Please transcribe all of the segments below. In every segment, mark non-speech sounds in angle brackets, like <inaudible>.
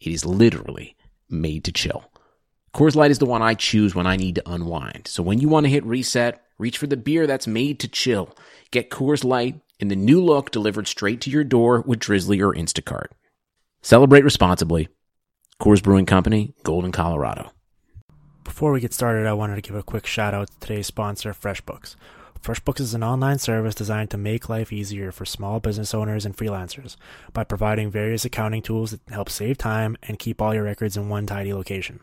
It is literally made to chill. Coors Light is the one I choose when I need to unwind. So when you want to hit reset, reach for the beer that's made to chill. Get Coors Light in the new look delivered straight to your door with Drizzly or Instacart. Celebrate responsibly. Coors Brewing Company, Golden, Colorado. Before we get started, I wanted to give a quick shout out to today's sponsor, FreshBooks. FreshBooks is an online service designed to make life easier for small business owners and freelancers by providing various accounting tools that help save time and keep all your records in one tidy location.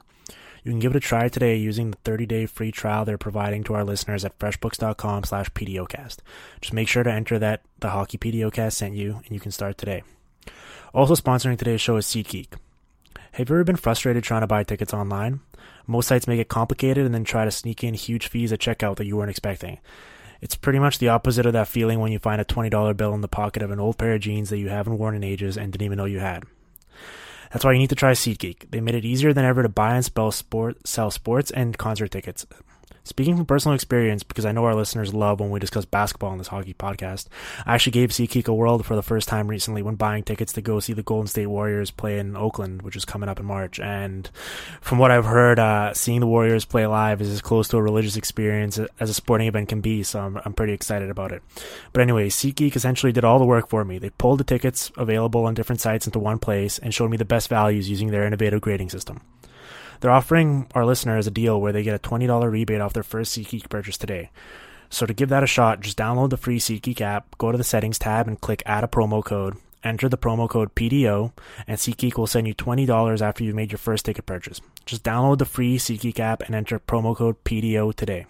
You can give it a try today using the 30-day free trial they're providing to our listeners at freshbooks.com slash PDOcast. Just make sure to enter that the Hockey PDOcast sent you, and you can start today. Also sponsoring today's show is SeatGeek. Have you ever been frustrated trying to buy tickets online? Most sites make it complicated and then try to sneak in huge fees at checkout that you weren't expecting. It's pretty much the opposite of that feeling when you find a $20 bill in the pocket of an old pair of jeans that you haven't worn in ages and didn't even know you had. That's why you need to try SeatGeek. They made it easier than ever to buy and sell sports and concert tickets. Speaking from personal experience, because I know our listeners love when we discuss basketball on this hockey podcast, I actually gave SeatGeek a world for the first time recently when buying tickets to go see the Golden State Warriors play in Oakland, which is coming up in March. And from what I've heard, uh, seeing the Warriors play live is as close to a religious experience as a sporting event can be, so I'm, I'm pretty excited about it. But anyway, SeatGeek essentially did all the work for me. They pulled the tickets available on different sites into one place and showed me the best values using their innovative grading system. They're offering our listeners a deal where they get a $20 rebate off their first SeatGeek purchase today. So to give that a shot, just download the free SeatGeek app, go to the settings tab and click add a promo code, enter the promo code PDO, and SeatGeek will send you $20 after you've made your first ticket purchase. Just download the free SeatGeek app and enter promo code PDO today.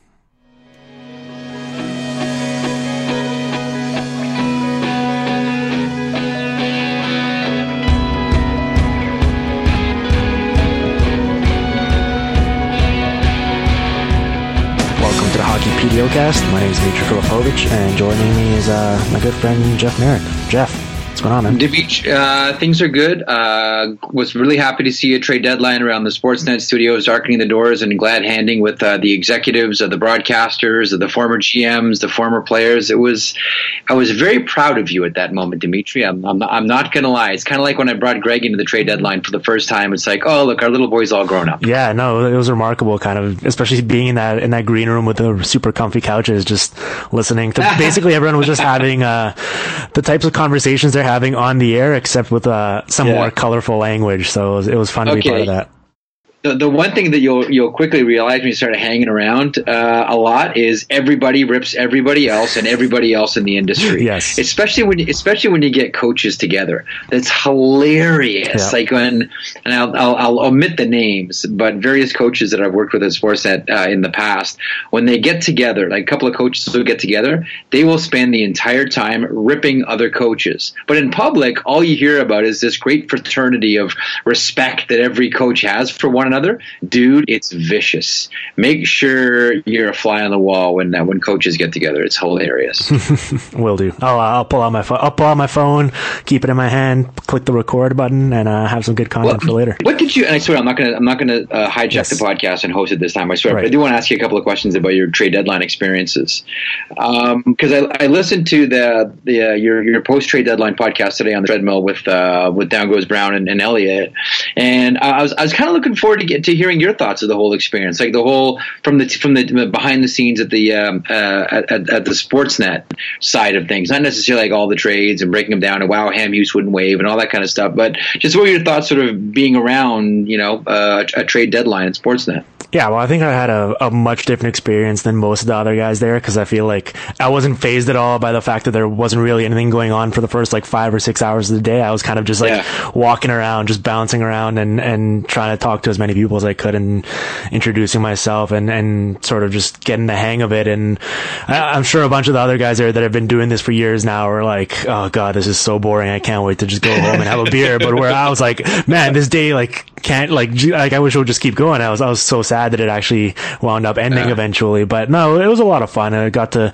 Hockey PDOcast. My name is Dimitri Filipovic, and joining me is uh, my good friend Jeff Marek. Jeff, what's going on, man? Dimitri, uh, things are good. Uh, was really happy to see a trade deadline around the Sportsnet studios, darkening the doors and glad handing with uh, the executives, of the broadcasters, of the former GMs, the former players. It was, I was very proud of you at that moment, Dimitri. I'm, I'm not, I'm not going to lie. It's kind of like when I brought Greg into the trade deadline for the first time. It's like, oh, look, our little boy's all grown up. Yeah, no, it was remarkable, kind of, especially being in that in that green room with the super comfy couches, just listening to <laughs> basically everyone was just having uh, the types of conversations they're having on the air, except with uh, some Yeah. more colorful language. So it was, it was fun to be part of that. The, the one thing that you'll you'll quickly realize when you start hanging around uh, a lot is everybody rips everybody else and everybody else in the industry. <laughs> Yes. especially when especially when you get coaches together. That's hilarious. Yeah. Like when and I'll, I'll I'll omit the names, but various coaches that I've worked with at Sportsnet uh, in the past, when they get together, like a couple of coaches will get together, they will spend the entire time ripping other coaches. But in public, all you hear about is this great fraternity of respect that every coach has for one another. Dude, it's vicious. Make sure you're a fly on the wall when uh, when coaches get together. It's hilarious. <laughs> Will do. I'll, uh, I'll pull out my phone. I'll pull out my phone, keep it in my hand, click the record button, and uh, have some good content for later. What did you? And I swear, I'm not gonna. I'm not gonna uh, hijack Yes. the podcast and host it this time. I swear, Right. but I do want to ask you a couple of questions about your trade deadline experiences. Because I, I listened to the the uh, your your post trade deadline podcast today on the treadmill with uh, with Down Goes Brown and, and Elliotte, and I was I was kind of looking forward to to get to hearing your thoughts of the whole experience, like the whole from the from the behind the scenes at the um, uh, at, at, the Sportsnet side of things, not necessarily like all the trades and breaking them down and wow, Hamhuis wouldn't wave and all that kind of stuff, but just what were your thoughts, sort of being around, you know, uh, a trade deadline at Sportsnet? Yeah, well, I think I had a, a much different experience than most of the other guys there because I feel like I wasn't phased at all by the fact that there wasn't really anything going on for the first like five or six hours of the day. I was kind of just like yeah. walking around, just bouncing around and, and trying to talk to as many people as I could and introducing myself and, and sort of just getting the hang of it. And I, am sure a bunch of the other guys there that have been doing this for years now are like, oh God, this is so boring. I can't wait to just go home and have a beer. But where I was like, man, this day like can't like, like I wish it would just keep going. I was, I was so sad that it actually wound up ending eventually. But no, it was a lot of fun. I got to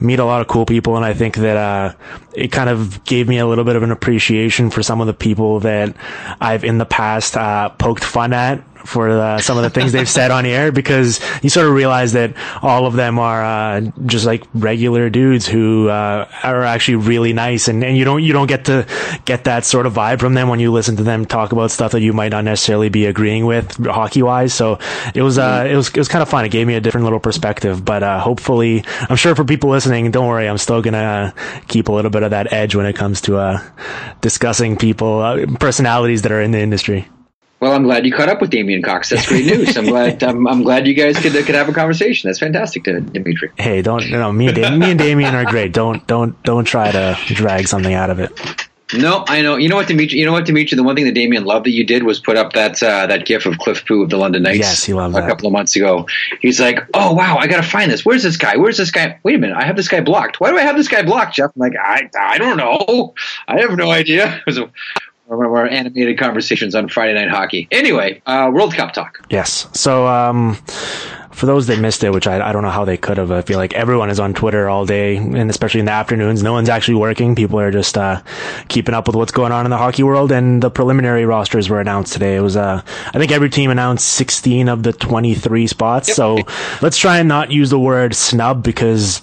meet a lot of cool people, and I think that uh, it kind of gave me a little bit of an appreciation for some of the people that I've in the past uh, poked fun at for the, some of the things they've said on air because you sort of realize that all of them are uh, just like regular dudes who uh, are actually really nice and, and you don't you don't get to get that sort of vibe from them when you listen to them talk about stuff that you might not necessarily be agreeing with hockey wise so it was uh, it was it was kind of fun. It gave me a different little perspective but uh, hopefully I'm sure for people listening don't worry I'm still gonna keep a little bit of that edge when it comes to uh, discussing people uh, personalities that are in the industry well, I'm glad you caught up with Damien Cox. That's great news. I'm <laughs> glad. I'm, I'm glad you guys could could have a conversation. That's fantastic, Dimitri. Hey, don't no. Me and me and Damien are great. Don't don't don't try to drag something out of it. No, I know. You know what, Dimitri? You know what, Dimitri? The one thing that Damien loved that you did was put up that uh, that gif of Cliff Pu of the London Knights. Yes, he loved a that. couple of months ago. He's like, "Oh wow, I got to find this. Where's this guy? Where's this guy? Wait a minute, I have this guy blocked. Why do I have this guy blocked, Jeff?" I'm like, "I I don't know. I have no idea." <laughs> one of our animated conversations on Friday Night Hockey. Anyway, uh, World Cup talk. Yes. So, um, for those that missed it, which I, I don't know how they could have, I feel like everyone is on Twitter all day, and especially in the afternoons. No one's actually working. People are just uh, keeping up with what's going on in the hockey world. And the preliminary rosters were announced today. It was, uh, I think every team announced 16 of the 23 spots. Yep. So let's try and not use the word snub because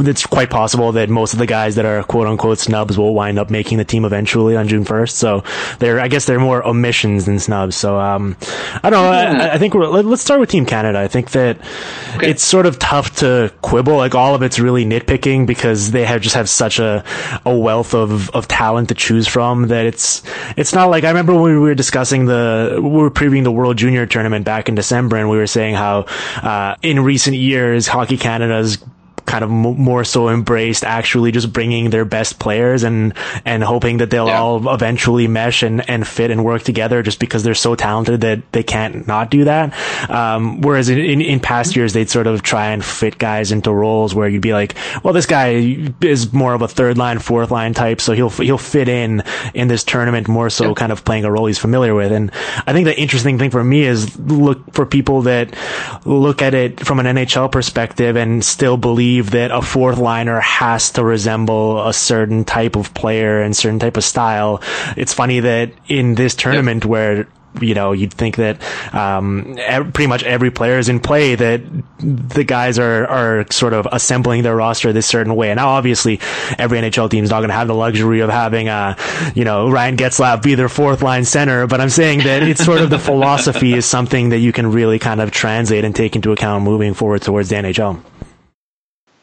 it's quite possible that most of the guys that are quote unquote snubs will wind up making the team eventually on June 1st. So they're, I guess they're more omissions than snubs. So, um, I don't know. Yeah. I, I, think let, us start with Team Canada. I think that okay. it's sort of tough to quibble. Like all of it's really nitpicking because they have just have such a, a wealth of, of talent to choose from that it's, it's not like I remember when we were discussing the, we were previewing the World Junior tournament back in December and we were saying how, uh, in recent years, Hockey Canada's kind of more so embraced actually just bringing their best players and and hoping that they'll yeah. all eventually mesh and and fit and work together just because they're so talented that they can't not do that um, whereas in, in, in past years they'd sort of try and fit guys into roles where you'd be like well this guy is more of a third line fourth line type so he'll he'll fit in in this tournament more so yeah. kind of playing a role he's familiar with and I think the interesting thing for me is look for people that look at it from an NHL perspective and still believe believe that a fourth liner has to resemble a certain type of player and certain type of style. It's funny that in this tournament yep. where you know, you'd think that um, pretty much every player is in play. That the guys are are sort of assembling their roster this certain way. And now, obviously, every NHL team is not going to have the luxury of having, uh, you know, Ryan Getzlaf be their fourth line center. But I'm saying that it's sort of the philosophy is something that you can really kind of translate and take into account moving forward towards the NHL.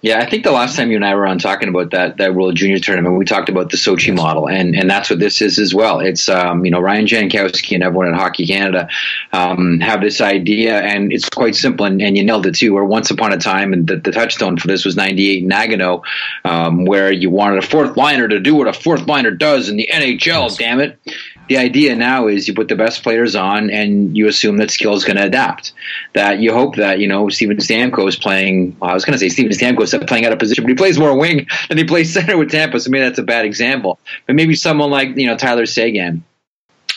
Yeah, I think the last time you and I were on talking about that that World Junior tournament, we talked about the Sochi model, and and that's what this is as well. It's um, you know Ryan Jankowski and everyone at Hockey Canada um, have this idea, and it's quite simple, and, and you nailed it too. Where once upon a time, and the, the touchstone for this was '98 Nagano, um, where you wanted a fourth liner to do what a fourth liner does in the NHL. Damn it! The idea now is you put the best players on and you assume that skill is going to adapt. That you hope that, you know, Steven Stamkos playing, well, I was going to say Steven Stamkos playing out of position, but he plays more wing than he plays center with Tampa, so maybe that's a bad example. But maybe someone like, you know, Tyler Seguin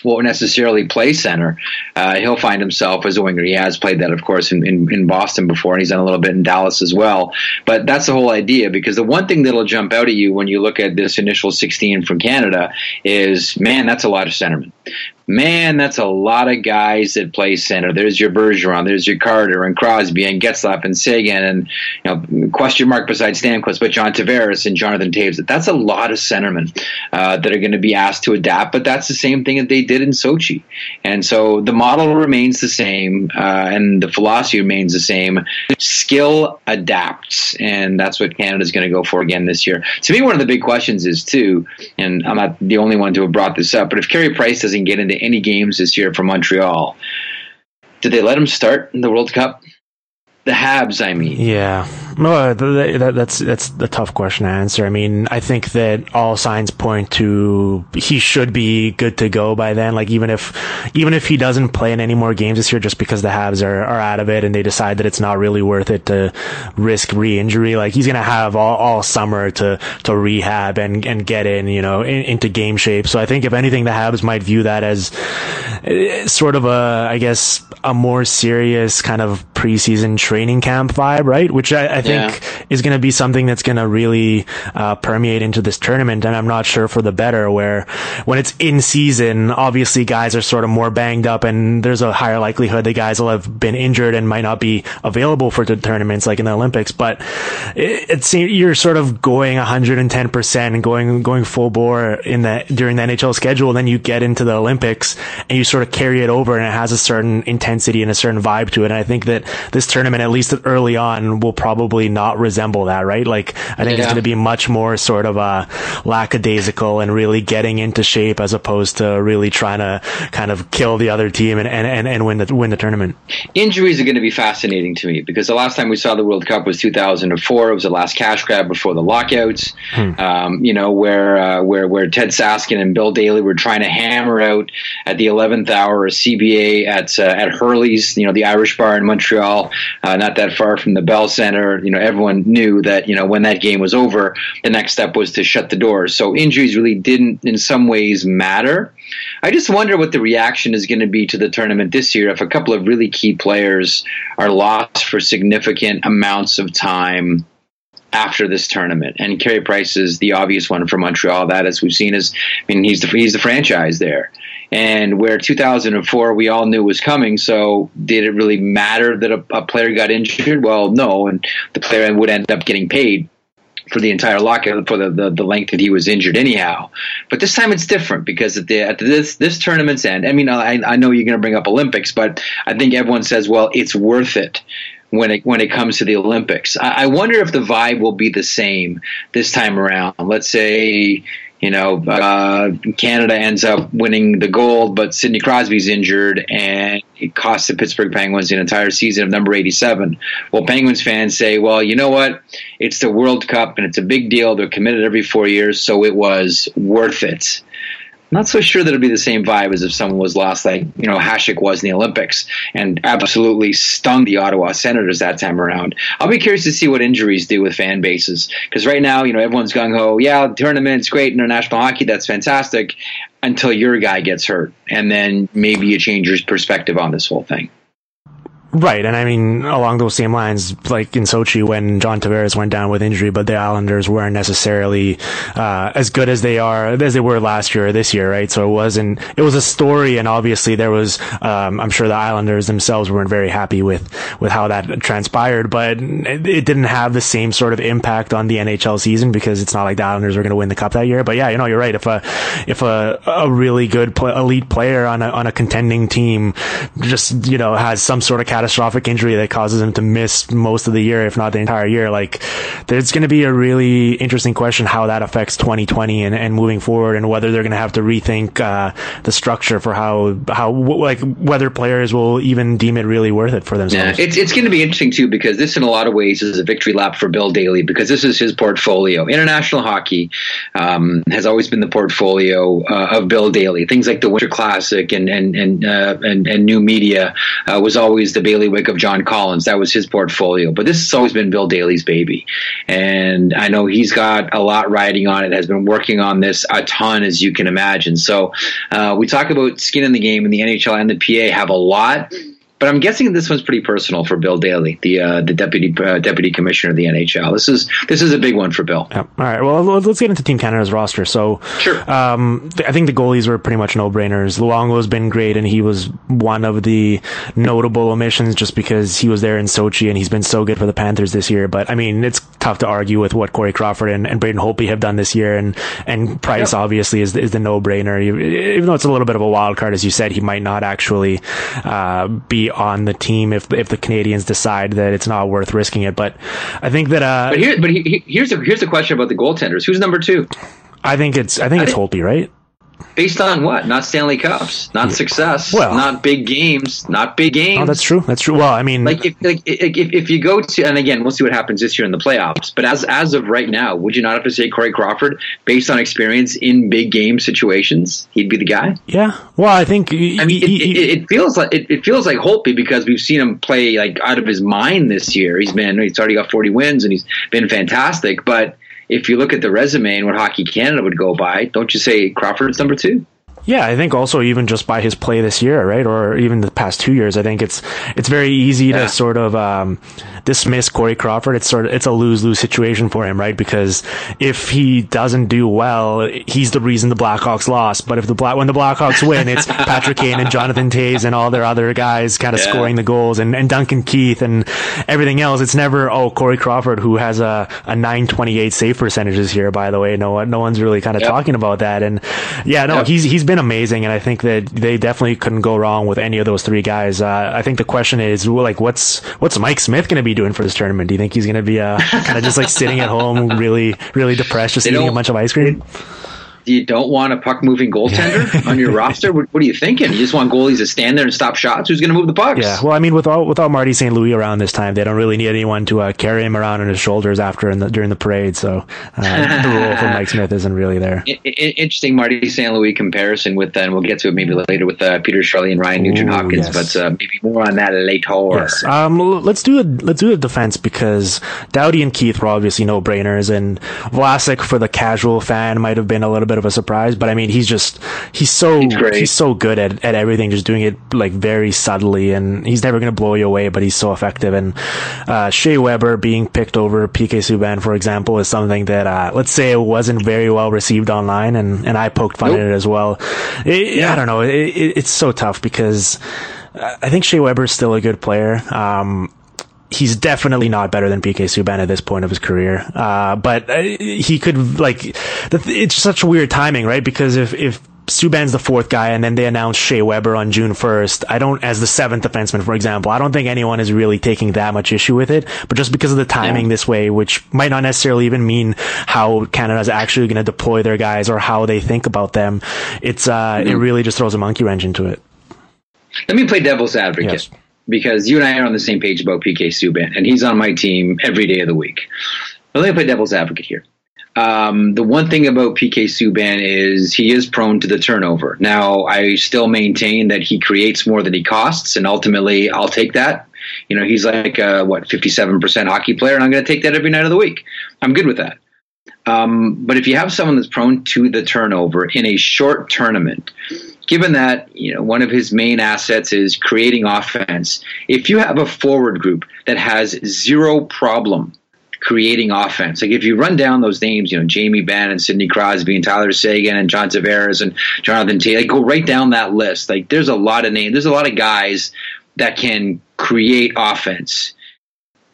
won't necessarily play center. Uh, he'll find himself as a winger. He has played that, of course, in, in, in, Boston before, and he's done a little bit in Dallas as well. But that's the whole idea because the one thing that'll jump out at you when you look at this initial 16 from Canada is, man, that's a lot of centermen. Man, that's a lot of guys that play center. There's your Bergeron, there's your Carter and Crosby and Getzlaf and Seguin and you know question mark besides Stamkos, but John Tavares and Jonathan Toews. That's a lot of centermen uh, that are going to be asked to adapt. But that's the same thing that they did in Sochi, and so the model remains the same uh, and the philosophy remains the same. Skill adapts, and that's what Canada's going to go for again this year. To me, one of the big questions is too, and I'm not the only one to have brought this up, but if Carey Price doesn't get into any games this year for Montreal. Did they let him start in the World Cup? The Habs, I mean. Yeah. No, that, that's that's a tough question to answer. I mean, I think that all signs point to he should be good to go by then. Like even if even if he doesn't play in any more games this year, just because the Habs are, are out of it and they decide that it's not really worth it to risk re-injury, like he's gonna have all, all summer to to rehab and and get in, you know, in, into game shape. So I think if anything, the Habs might view that as eh, sort of a, I guess, a more serious kind of preseason training camp vibe, right? Which I, I think yeah. is going to be something that's going to really uh, permeate into this tournament. And I'm not sure for the better, where when it's in season, obviously guys are sort of more banged up and there's a higher likelihood that guys will have been injured and might not be available for the tournaments like in the Olympics. But it, it's, you're sort of going 110% and going, going full bore in the, during the NHL schedule. And then you get into the Olympics and you sort of carry it over and it has a certain intensity and a certain vibe to it. And I think that this tournament, at least early on, will probably not resemble that, right? Like, I think yeah. it's going to be much more sort of a lackadaisical and really getting into shape as opposed to really trying to kind of kill the other team and, and, and win the win the tournament. Injuries are going to be fascinating to me because the last time we saw the World Cup was 2004. It was the last cash grab before the lockouts. Hmm. Um, you know where uh, where where Ted Saskin and Bill Daly were trying to hammer out at the 11th hour a CBA at uh, at Hurley's, you know, the Irish bar in Montreal, uh, not that far from the Bell Center. You know, everyone knew that you know when that game was over, the next step was to shut the doors. So injuries really didn't, in some ways, matter. I just wonder what the reaction is going to be to the tournament this year if a couple of really key players are lost for significant amounts of time after this tournament. And Carey Price is the obvious one for Montreal. That, as we've seen, is I mean he's the he's the franchise there. And where 2004 we all knew was coming, so did it really matter that a, a player got injured? Well, no, and the player would end up getting paid for the entire lockout uh, for the, the, the, length that he was injured anyhow. But this time it's different because at, the, at this this tournament's end, I mean, I, I know you're going to bring up Olympics, but I think everyone says, well, it's worth it when it when it comes to the Olympics. I, I wonder if the vibe will be the same this time around. Let's say you know, uh, Canada ends up winning the gold, but Sidney Crosby's injured, and it costs the Pittsburgh Penguins an entire season of number 87. Well, Penguins fans say, well, you know what? It's the World Cup, and it's a big deal. They're committed every four years, so it was worth it not so sure that it'd be the same vibe as if someone was lost like you know Hasek was in the Olympics and absolutely stung the Ottawa Senators that time around. I'll be curious to see what injuries do with fan bases because right now you know everyone's gung ho. Yeah, tournament's great, international hockey that's fantastic until your guy gets hurt, and then maybe you change your perspective on this whole thing. Right, and I mean along those same lines, like in Sochi when John Tavares went down with injury, but the Islanders weren't necessarily uh, as good as they are as they were last year or this year, right? So it wasn't. It was a story, and obviously there was. Um, I'm sure the Islanders themselves weren't very happy with with how that transpired, but it, it, didn't have the same sort of impact on the NHL season because it's not like the Islanders were going to win the cup that year. But yeah, you know, you're right. If a if a a really good elite player on a on a contending team just you know has some sort of catastrophic injury that causes him to miss most of the year, if not the entire year. Like, there's going to be a really interesting question how that affects 2020 and, and moving forward, and whether they're going to have to rethink uh, the structure for how how like whether players will even deem it really worth it for themselves. Yeah, it's it's going to be interesting too because this, in a lot of ways, is a victory lap for Bill Daly because this is his portfolio. International hockey um, has always been the portfolio uh, of Bill Daly. Things like the Winter Classic and and and uh, and, and, new media uh, was always the bailiwick of John Collins. That was his portfolio. But this has always been Bill Daly's baby. And I know he's got a lot riding on it, has been working on this a ton, as you can imagine. So uh, we talk about skin in the game, and the NHL and the PA have a lot But I'm guessing this one's pretty personal for Bill Daly, the uh, the deputy uh, deputy commissioner of the NHL. This is this is a big one for Bill. All right. Well, let's get into Team Canada's roster. So, sure. Um, I think the goalies were pretty much no brainers. Luongo's been great, and he was one of the notable omissions just because he was there in Sochi and he's been so good for the Panthers this year. But I mean, it's tough to argue with what Corey Crawford and, and Braden Holtby have done this year, and and Price yep. obviously is is the no brainer. Even though it's a little bit of a wild card, as you said, he might not actually uh, be on the team if if the Canadians decide that it's not worth risking it. But I think that. Uh, but here, but he, here's a here's a question about the goaltenders. Who's number two? I think it's I think I it's Holtby, right? Based on what? Not Stanley Cups, not yeah. success, well, not big games, not big oh, games. Oh, that's true. That's true. Well, I mean, like if, like if, if you go to, and again, we'll see what happens this year in the playoffs. But as as of right now, would you not have to say Corey Crawford, based on experience in big game situations, he'd be the guy? Yeah. Well, I think. He, I mean, he, it, he, it, feels like it, it, feels like Holtby because we've seen him play like out of his mind this year. He's been he's already got forty wins and he's been fantastic, but if you look at the resume and what Hockey Canada would go by, don't you say Crawford's number two? Yeah, I think also even just by his play this year, right, or even the past two years, I think it's it's very easy yeah. to sort of um, dismiss Corey Crawford. It's sort of it's a lose lose situation for him, right? Because if he doesn't do well, he's the reason the Blackhawks lost. But if the black when the Blackhawks win, it's <laughs> Patrick Kane and Jonathan Toews and all their other guys kind of yeah. scoring the goals and, and Duncan Keith and everything else. It's never oh Corey Crawford who has a a nine twenty eight save percentages here. By the way, no one no one's really kind of yep. talking about that. And yeah, no, yep. he's he's been been amazing, and I think that they definitely couldn't go wrong with any of those three guys. Uh, I think the question is, like, what's what's Mike Smith going to be doing for this tournament? Do you think he's going to be uh, kind of just like sitting at home, really, really depressed, just they eating a bunch of ice cream? You don't want a puck moving goaltender on your roster? What, what, are you thinking? You just want goalies to stand there and stop shots? Who's going to move the pucks? Yeah, well, I mean, without without Marty St. Louis around this time, they don't really need anyone to uh, carry him around on his shoulders after in the, during the parade. So uh, <laughs> the role for Mike Smith isn't really there. Interesting Marty St. Louis comparison with, and we'll get to it maybe later with uh, Peter Chiarelli and Ryan Nugent Hopkins, yes. but uh, maybe more on that later. Yes. Um, let's do a let's do a defense because Doughty and Keith were obviously no brainers, and Vlasic for the casual fan might have been a little bit of a surprise, but I mean, he's just he's so he's, he's so good at, at everything, just doing it like very subtly, and he's never going to blow you away, but he's so effective. And uh, Shea Weber being picked over PK Subban, for example, is something that uh, let's say it wasn't very well received online, and and I poked fun nope. at it as well. It, yeah. I don't know, it, it, it's so tough because. I think Shea Weber is still a good player. Um, he's definitely not better than PK Subban at this point of his career. Uh, but uh, he could like, it's such a weird timing, right? Because if, if Subban's the fourth guy and then they announce Shea Weber on June 1st, I don't, as the seventh defenseman, for example, I don't think anyone is really taking that much issue with it. But just because of the timing yeah. this way, which might not necessarily even mean how Canada's actually going to deploy their guys or how they think about them, it's, uh, mm-hmm. it really just throws a monkey wrench into it. Let me play devil's advocate. Yes because you and I are on the same page about PK Subban, and he's on my team every day of the week. But let me play devil's advocate here. Um, the one thing about PK Subban is he is prone to the turnover. Now, I still maintain that he creates more than he costs, and ultimately, I'll take that. You know, he's like a, what fifty-seven percent hockey player, and I'm going to take that every night of the week. I'm good with that. Um, but if you have someone that's prone to the turnover in a short tournament, given that you know one of his main assets is creating offense, if you have a forward group that has zero problem creating offense, like if you run down those names, you know Jamie Benn and Sidney Crosby and Tyler Seguin and John Tavares and Jonathan Toews, like go right down that list. Like there's a lot of names, there's a lot of guys that can create offense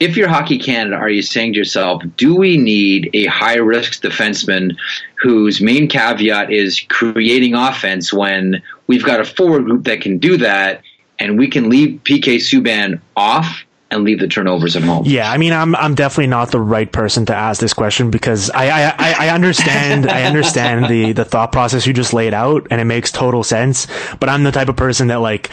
if you're Hockey Canada, are you saying to yourself, do we need a high risk defenseman whose main caveat is creating offense when we've got a forward group that can do that and we can leave PK Subban off and leave the turnovers at home. Yeah, I mean, I'm I'm definitely not the right person to ask this question because I I, I understand I understand the the thought process you just laid out and it makes total sense. But I'm the type of person that like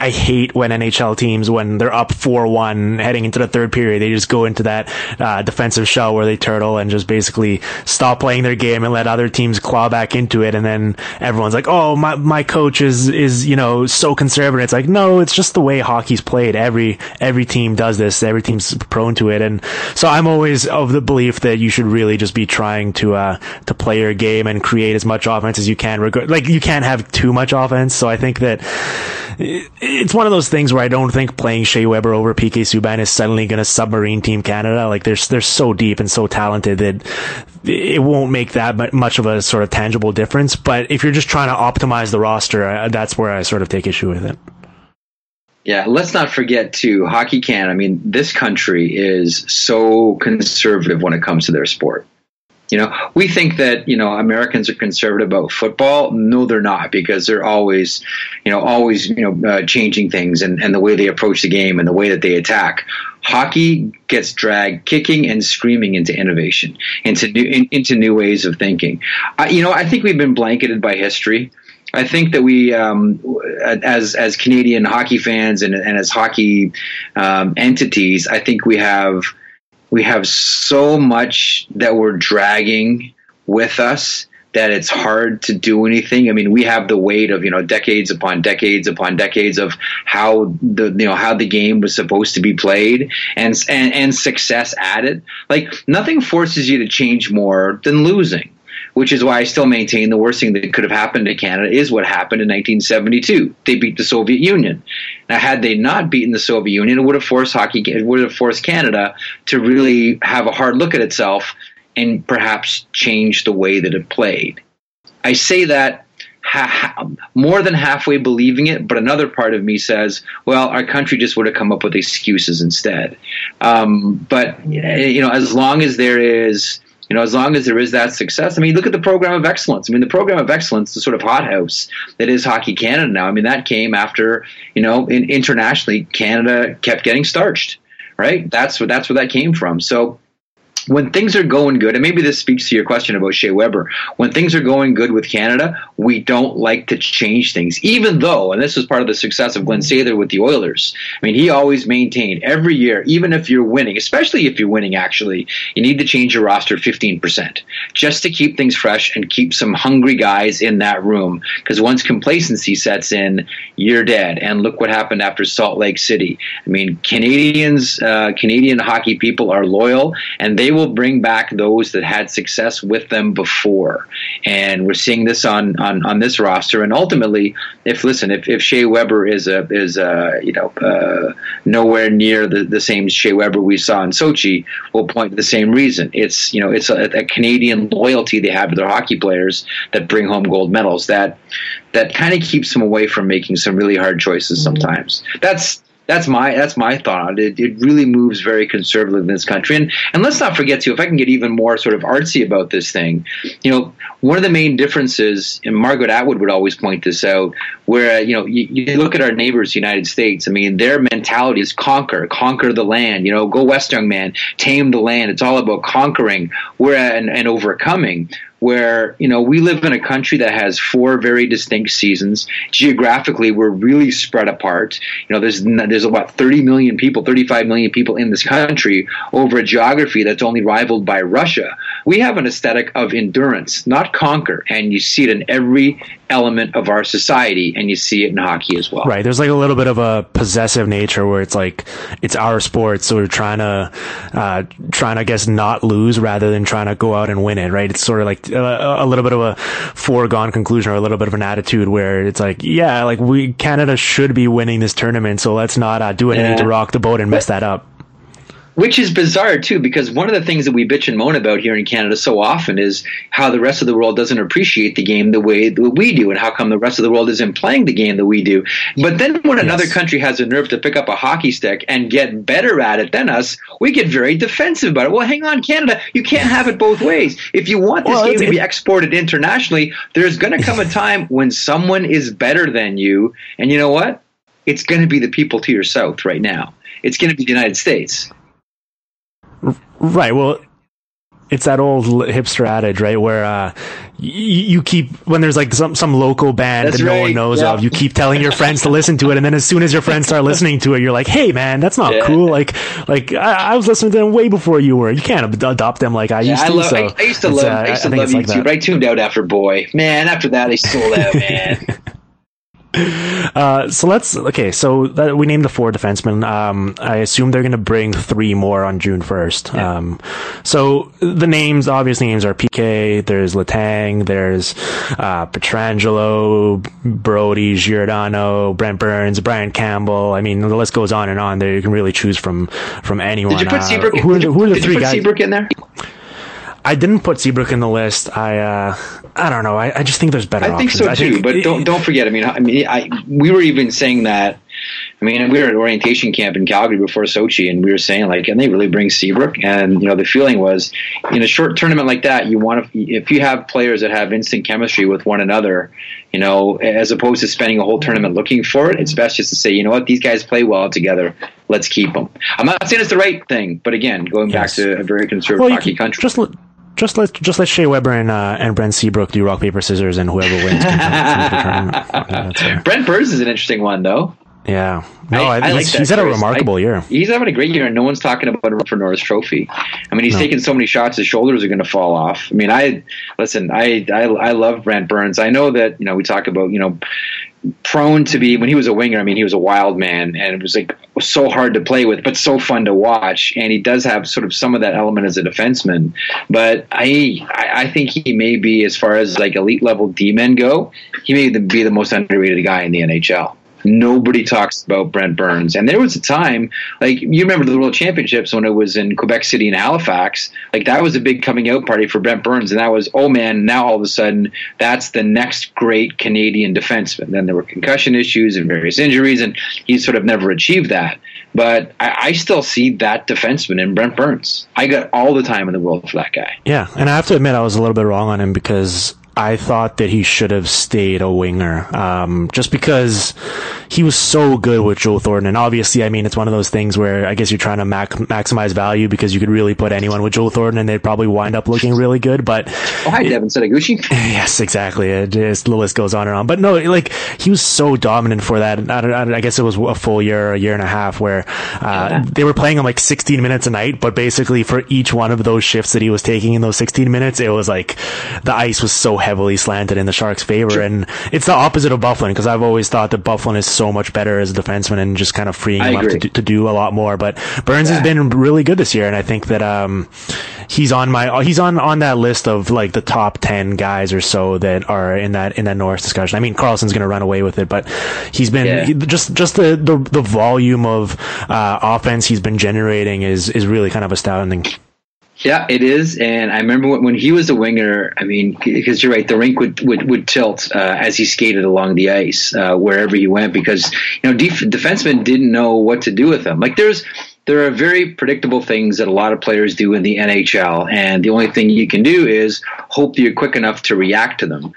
I hate when NHL teams, when they're up 4-1 heading into the third period, they just go into that uh, defensive shell where they turtle and just basically stop playing their game and let other teams claw back into it. And then everyone's like, oh, my, my coach is, is, you know, so conservative. It's like, no, it's just the way hockey's played. Every, every team does this. Every team's prone to it. And so I'm always of the belief that you should really just be trying to, uh, to play your game and create as much offense as you can. Like, you can't have too much offense. So I think that, it's one of those things where I don't think playing Shea Weber over PK Subban is suddenly going to submarine Team Canada. Like they're they're so deep and so talented that it won't make that much of a sort of tangible difference. But if you're just trying to optimize the roster, that's where I sort of take issue with it. Yeah, let's not forget too, Hockey Can. I mean, this country is so conservative when it comes to their sport. You know, we think that you know Americans are conservative about football. No, they're not because they're always, you know, always you know uh, changing things and, and the way they approach the game and the way that they attack. Hockey gets dragged kicking and screaming into innovation, into new in, into new ways of thinking. I, you know, I think we've been blanketed by history. I think that we, um, as as Canadian hockey fans and, and as hockey um, entities, I think we have we have so much that we're dragging with us that it's hard to do anything. I mean, we have the weight of you know decades upon decades upon decades of how the you know how the game was supposed to be played and and, and success added. Like nothing forces you to change more than losing which is why I still maintain the worst thing that could have happened to Canada is what happened in 1972. They beat the Soviet Union. Now, had they not beaten the Soviet Union, it would have forced hockey, it would have forced Canada to really have a hard look at itself and perhaps change the way that it played. I say that ha- more than halfway believing it, but another part of me says, well, our country just would have come up with excuses instead. Um, but you know, as long as there is you know, as long as there is that success, I mean, look at the program of excellence. I mean, the program of excellence, the sort of hothouse that is Hockey Canada now. I mean, that came after, you know, in, internationally, Canada kept getting starched, right? That's what that's where that came from. So when things are going good, and maybe this speaks to your question about Shea Weber, when things are going good with Canada, we don't like to change things, even though, and this was part of the success of Glen Sather with the Oilers. I mean, he always maintained every year, even if you're winning, especially if you're winning, actually, you need to change your roster 15% just to keep things fresh and keep some hungry guys in that room. Because once complacency sets in, you're dead. And look what happened after Salt Lake City. I mean, Canadians, uh, Canadian hockey people are loyal and they will bring back those that had success with them before. And we're seeing this on, on, on this roster. And ultimately, if listen, if, if Shea Weber is a is a you know uh, nowhere near the, the same Shea Weber we saw in Sochi, we'll point to the same reason. It's you know it's a, a Canadian loyalty they have to their hockey players that bring home gold medals that that kind of keeps them away from making some really hard choices mm-hmm. sometimes. That's that's my that's my thought. It, it really moves very conservative in this country, and and let's not forget too. If I can get even more sort of artsy about this thing, you know, one of the main differences, and Margaret Atwood would always point this out, where uh, you know you, you look at our neighbors, the United States. I mean, their mentality is conquer, conquer the land. You know, go west, young man, tame the land. It's all about conquering, where and, and overcoming where you know we live in a country that has four very distinct seasons. Geographically, we're really spread apart. You know, there's there's about 30 million people, 35 million people in this country over a geography that's only rivaled by Russia. We have an aesthetic of endurance, not conquer, and you see it in every element of our society, and you see it in hockey as well. Right. There's like a little bit of a possessive nature where it's like it's our sport, so we're trying to uh, trying to I guess not lose rather than trying to go out and win it. Right. It's sort of like a, a, little bit of a foregone conclusion or a little bit of an attitude where it's like, yeah, like we Canada should be winning this tournament, so let's not uh, do anything yeah. to rock the boat and mess that up. Which is bizarre too, because one of the things that we bitch and moan about here in Canada so often is how the rest of the world doesn't appreciate the game the way that we do, and how come the rest of the world isn't playing the game that we do. But then when yes. another country has the nerve to pick up a hockey stick and get better at it than us, we get very defensive about it. Well, hang on, Canada, you can't have it both ways. If you want this well, game to be exported internationally, there's going to come a time when someone is better than you, and you know what? It's going to be the people to your south right now. It's going to be the United States. Right. Well, it's that old hipster adage, right? Where uh, you, you keep when there's like some some local band that's that right. no one knows of, you keep telling your friends to listen to it, and then as soon as your friends start listening to it, you're like, "Hey, man, that's not yeah. cool." Like, like I, I, was listening to them way before you were. You can't adopt them like I yeah, used to. I, love, so I, I used to love. Uh, I used to love U2. Like I tuned out after Boy, man. After that, I sold out, man. <laughs> Uh, so let's okay. So that, we named the four defensemen. Um, I assume they're going to bring three more on June first. Yeah. Um, so the names, obvious names, are PK. There's Letang. There's uh, Pietrangelo, Brodie, Giordano, Brent Burns, Brian Campbell. I mean, the list goes on and on. There you can really choose from from anyone. Did you put Seabrook? Uh, who, are the, who are the three guys? Seabrook in there? I didn't put Seabrook in the list. I uh, I don't know. I, I just think there's better. I think so I too. Think, but don't don't forget. I mean, I mean, I we were even saying that. I mean, we were at orientation camp in Calgary before Sochi, and we were saying like, can they really bring Seabrook? And you know, the feeling was, in a short tournament like that, you want to if you have players that have instant chemistry with one another, you know, as opposed to spending a whole tournament looking for it, it's best just to say, you know what, these guys play well together. Let's keep them. I'm not saying it's the right thing, but again, going yes. back to a very conservative well, hockey country, just just let just let Shea Weber and uh, and Brent Seabrook do rock paper scissors, and whoever wins can <laughs> Brent Burns is an interesting one, though. Yeah, no, I, I he's, like he's had a remarkable I, year. He's having a great year, and no one's talking about him for Norris Trophy. I mean, he's no. taking so many shots, his shoulders are going to fall off. I mean, I listen. I, I I love Brent Burns. I know that you know we talk about you know prone to be when he was a winger. I mean, he was a wild man, and it was like so hard to play with, but so fun to watch. And he does have sort of some of that element as a defenseman. But I, I think he may be as far as like elite level D men go. He may be the most underrated guy in the NHL. Nobody talks about Brent Burns. And there was a time, like you remember the World Championships when it was in Quebec City and Halifax, like that was a big coming out party for Brent Burns. And that was, oh man, now all of a sudden that's the next great Canadian defenseman. Then there were concussion issues and various injuries, and he sort of never achieved that. But I, I still see that defenseman in Brent Burns. I got all the time in the world for that guy. Yeah. And I have to admit, I was a little bit wrong on him because I thought that he should have stayed a winger, um, just because he was so good with Joe Thornton. And obviously, I mean, it's one of those things where I guess you're trying to mac- maximize value because you could really put anyone with Joe Thornton and they'd probably wind up looking really good. But oh, hi, Devin Setoguchi. <laughs> Yes, exactly. It just, the list goes on and on. But no, like he was so dominant for that. I, I guess it was a full year, a year and a half, where uh, yeah. they were playing him like 16 minutes a night. But basically, for each one of those shifts that he was taking in those 16 minutes, it was like the ice was so heavily slanted in the Sharks' favor. Sure. And it's the opposite of Byfuglien because I've always thought that Byfuglien is so much better as a defenseman and just kind of freeing I him agree. up to, to, do a lot more. But Burns yeah. has been really good this year, and I think that um, he's on my he's on on that list of like the top ten guys or so that are in that in that Norris discussion. I mean, Karlsson's going to run away with it, but he's been yeah. he, just just the, the the volume of uh, offense he's been generating is is really kind of astounding. Yeah, it is. And I remember when, he was a winger, I mean, because you're right, the rink would, would, would tilt uh, as he skated along the ice uh, wherever he went because, you know, def- defensemen didn't know what to do with him. Like there's, there are very predictable things that a lot of players do in the NHL. And the only thing you can do is hope that you're quick enough to react to them.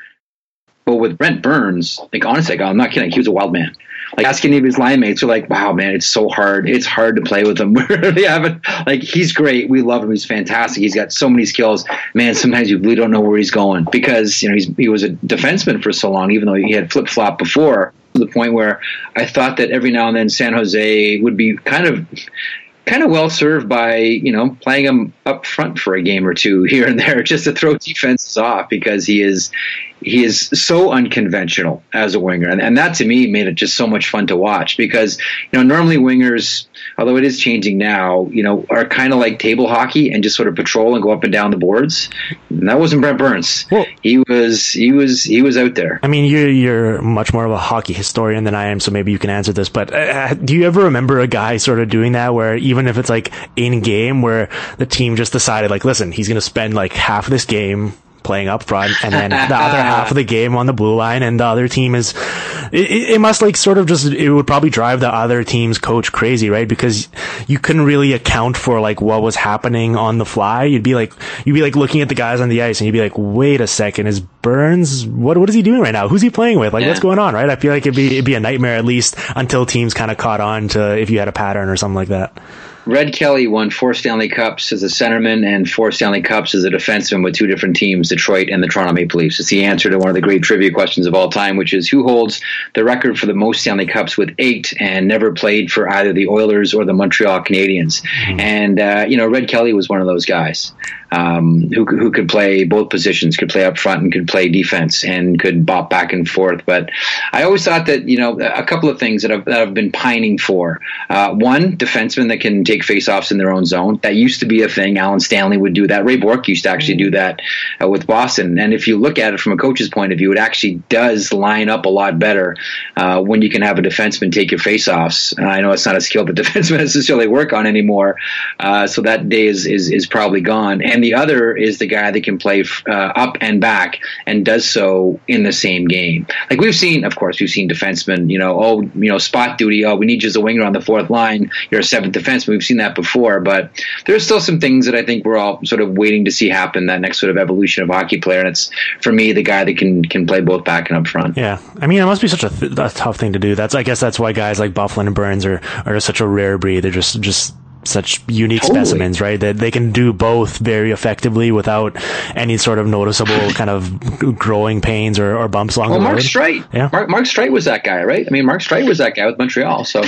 But with Brent Burns, like honestly, I'm not kidding, he was a wild man like asking any of his line mates are like, wow, man, it's so hard. It's hard to play with him. <laughs> we really haven't like he's great. We love him. He's fantastic. He's got so many skills. Man, sometimes you really don't know where he's going because you know he was a defenseman for so long, even though he had flip flop before. To the point where I thought that every now and then San Jose would be kind of kind of well served by you know playing him up front for a game or two here and there <laughs> just to throw defenses off because he is he is so unconventional as a winger. And, and that to me made it just so much fun to watch because you know normally wingers although it is changing now you know are kind of like table hockey and just sort of patrol and go up and down the boards. And that wasn't Brent Burns. Well, he was he was he was out there. I mean you're you're much more of a hockey historian than I am so maybe you can answer this but uh, do you ever remember a guy sort of doing that where even if it's like in game where the team just decided like listen he's going to spend like half of this game playing up front and then the other half of the game on the blue line and the other team is it, it, must like sort of just it would probably drive the other team's coach crazy right? Because you couldn't really account for like what was happening on the fly. You'd be like you'd be like looking at the guys on the ice and you'd be like wait a second is burns what what is he doing right now? Who's he playing with? Like yeah. what's going on right? I feel like it'd be it'd be a nightmare at least until teams kind of caught on to if you had a pattern or something like that Red Kelly won four Stanley Cups as a centerman and four Stanley Cups as a defenseman with two different teams, Detroit and the Toronto Maple Leafs. It's the answer to one of the great trivia questions of all time, which is who holds the record for the most Stanley Cups with eight and never played for either the Oilers or the Montreal Canadiens. Mm-hmm. And, uh, you know, Red Kelly was one of those guys. Um, who who could play both positions, could play up front and could play defense, and could bop back and forth. But I always thought that you know a couple of things that I've, that I've been pining for. Uh, one, defensemen that can take faceoffs in their own zone. That used to be a thing. Allan Stanley would do that. Ray Bourque used to actually do that uh, with Boston. And if you look at it from a coach's point of view, it actually does line up a lot better uh, when you can have a defenseman take your faceoffs. I know it's not a skill that <laughs> defensemen necessarily work on anymore, uh, so that day is, is is probably gone. And the other is the guy that can play uh, up and back and does so in the same game. Like we've seen, of course, we've seen defensemen. You know, oh, you know, spot duty. Oh, we need you as a winger on the fourth line. You're a seventh defenseman. We've seen that before, but there's still some things that I think we're all sort of waiting to see happen. That next sort of evolution of hockey player, and it's for me the guy that can can play both back and up front. Yeah, I mean, it must be such a, th- a tough thing to do. That's I guess that's why guys like Byfuglien and Burns are are such a rare breed. They're just just such unique totally. specimens, right? That they can do both very effectively without any sort of noticeable <laughs> kind of growing pains or, or bumps along well, the Mark road. Streit, yeah, Mark, Mark Streit was that guy, right? I mean, Mark Streit was that guy with Montreal. So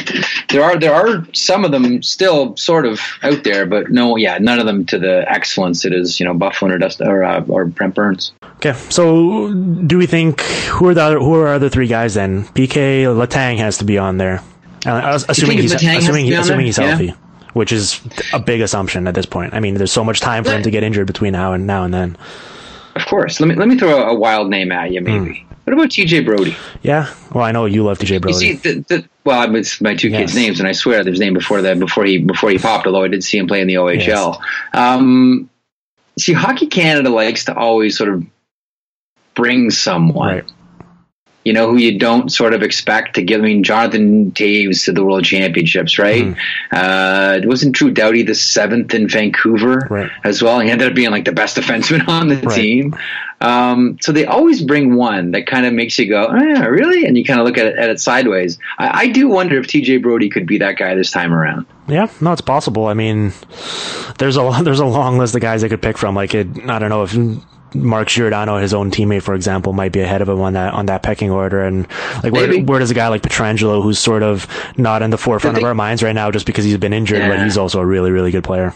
there are there are some of them still sort of out there, but no, yeah, none of them to the excellence it is, you know, Byfuglien or Dust or uh, or Brent Burns. Okay, so do we think who are the other, who are the three guys then? PK Letang has to be on there. Uh, assuming he's assuming, he, assuming he's healthy. Yeah which is a big assumption at this point. I mean, there's so much time for him to get injured between now and now and then. Of course. Let me let me throw a wild name at you, maybe. Mm. What about TJ Brodie? Yeah. Well, I know you love TJ Brodie. You see, the, the, well, it's my two kids' names, and I swear there's name before that before he before he popped. Although I did see him play in the OHL. Yes. Um, see, Hockey Canada likes to always sort of bring someone. Right you know, who you don't sort of expect to give. I mean, Jonathan Toews to the World Championships, right? Mm. Uh, it wasn't Drew Doughty the seventh in Vancouver right. as well. He ended up being like the best defenseman <laughs> on the right. team. Um, so they always bring one that kind of makes you go, oh, yeah, really? And you kind of look at it, at it sideways. I, I do wonder if TJ Brody could be that guy this time around. Yeah, no, it's possible. I mean, there's a <laughs> there's a long list of guys they could pick from. Like, it, I don't know if Mark Giordano, his own teammate, for example, might be ahead of him on that on that pecking order. And like, where, where, does a guy like Pietrangelo, who's sort of not in the forefront of our minds right now, just because he's been injured, yeah. but he's also a really really good player.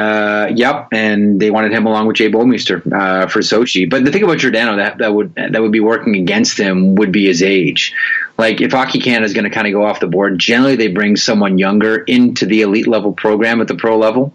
Uh, yep, and they wanted him along with Jay Bouwmeester uh, for Sochi. But the thing about Giordano that that would that would be working against him would be his age. Like if Hockey Canada is going to kind of go off the board, generally they bring someone younger into the elite level program at the pro level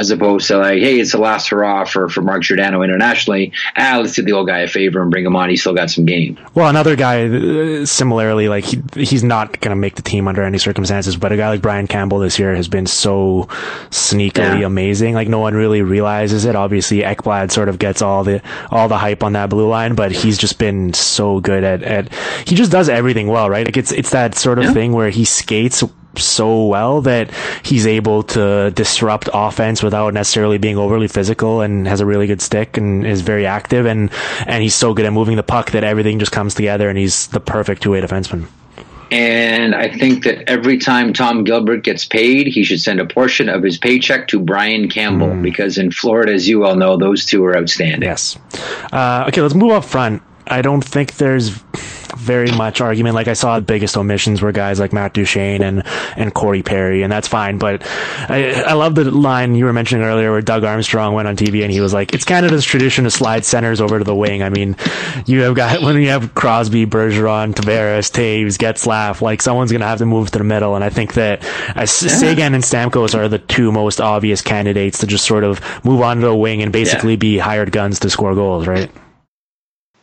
as opposed to like, hey, it's the last hurrah for, for Mark Giordano internationally. Ah, let's do the old guy a favor and bring him on. He's still got some game. Well, another guy, uh, similarly, like he, he's not going to make the team under any circumstances, but a guy like Brian Campbell this year has been so sneakily yeah. amazing. Like no one really realizes it. Obviously, Ekblad sort of gets all the all the hype on that blue line, but he's just been so good at, at he just does everything well, right? Like it's it's that sort of yeah. thing where he skates so well that he's able to disrupt offense without necessarily being overly physical and has a really good stick and is very active and and he's so good at moving the puck that everything just comes together and he's the perfect two-way defenseman. And I think that every time Tom Gilbert gets paid, he should send a portion of his paycheck to Brian Campbell mm. because in Florida, as you all know, those two are outstanding. Yes. Uh, okay, let's move up front. I don't think there's very much argument. Like I saw the biggest omissions were guys like Matt Duchene and, and Corey Perry, and that's fine. But I, I love the line you were mentioning earlier where Doug Armstrong went on TV and he was like, it's Canada's tradition to slide centers over to the wing. I mean, you have got, <laughs> when you have Crosby, Bergeron, Tavares, Toews, Getzlaf, like someone's going to have to move to the middle. And I think that uh, Seguin and Stamkos are the two most obvious candidates to just sort of move on to the wing and basically yeah. be hired guns to score goals, right?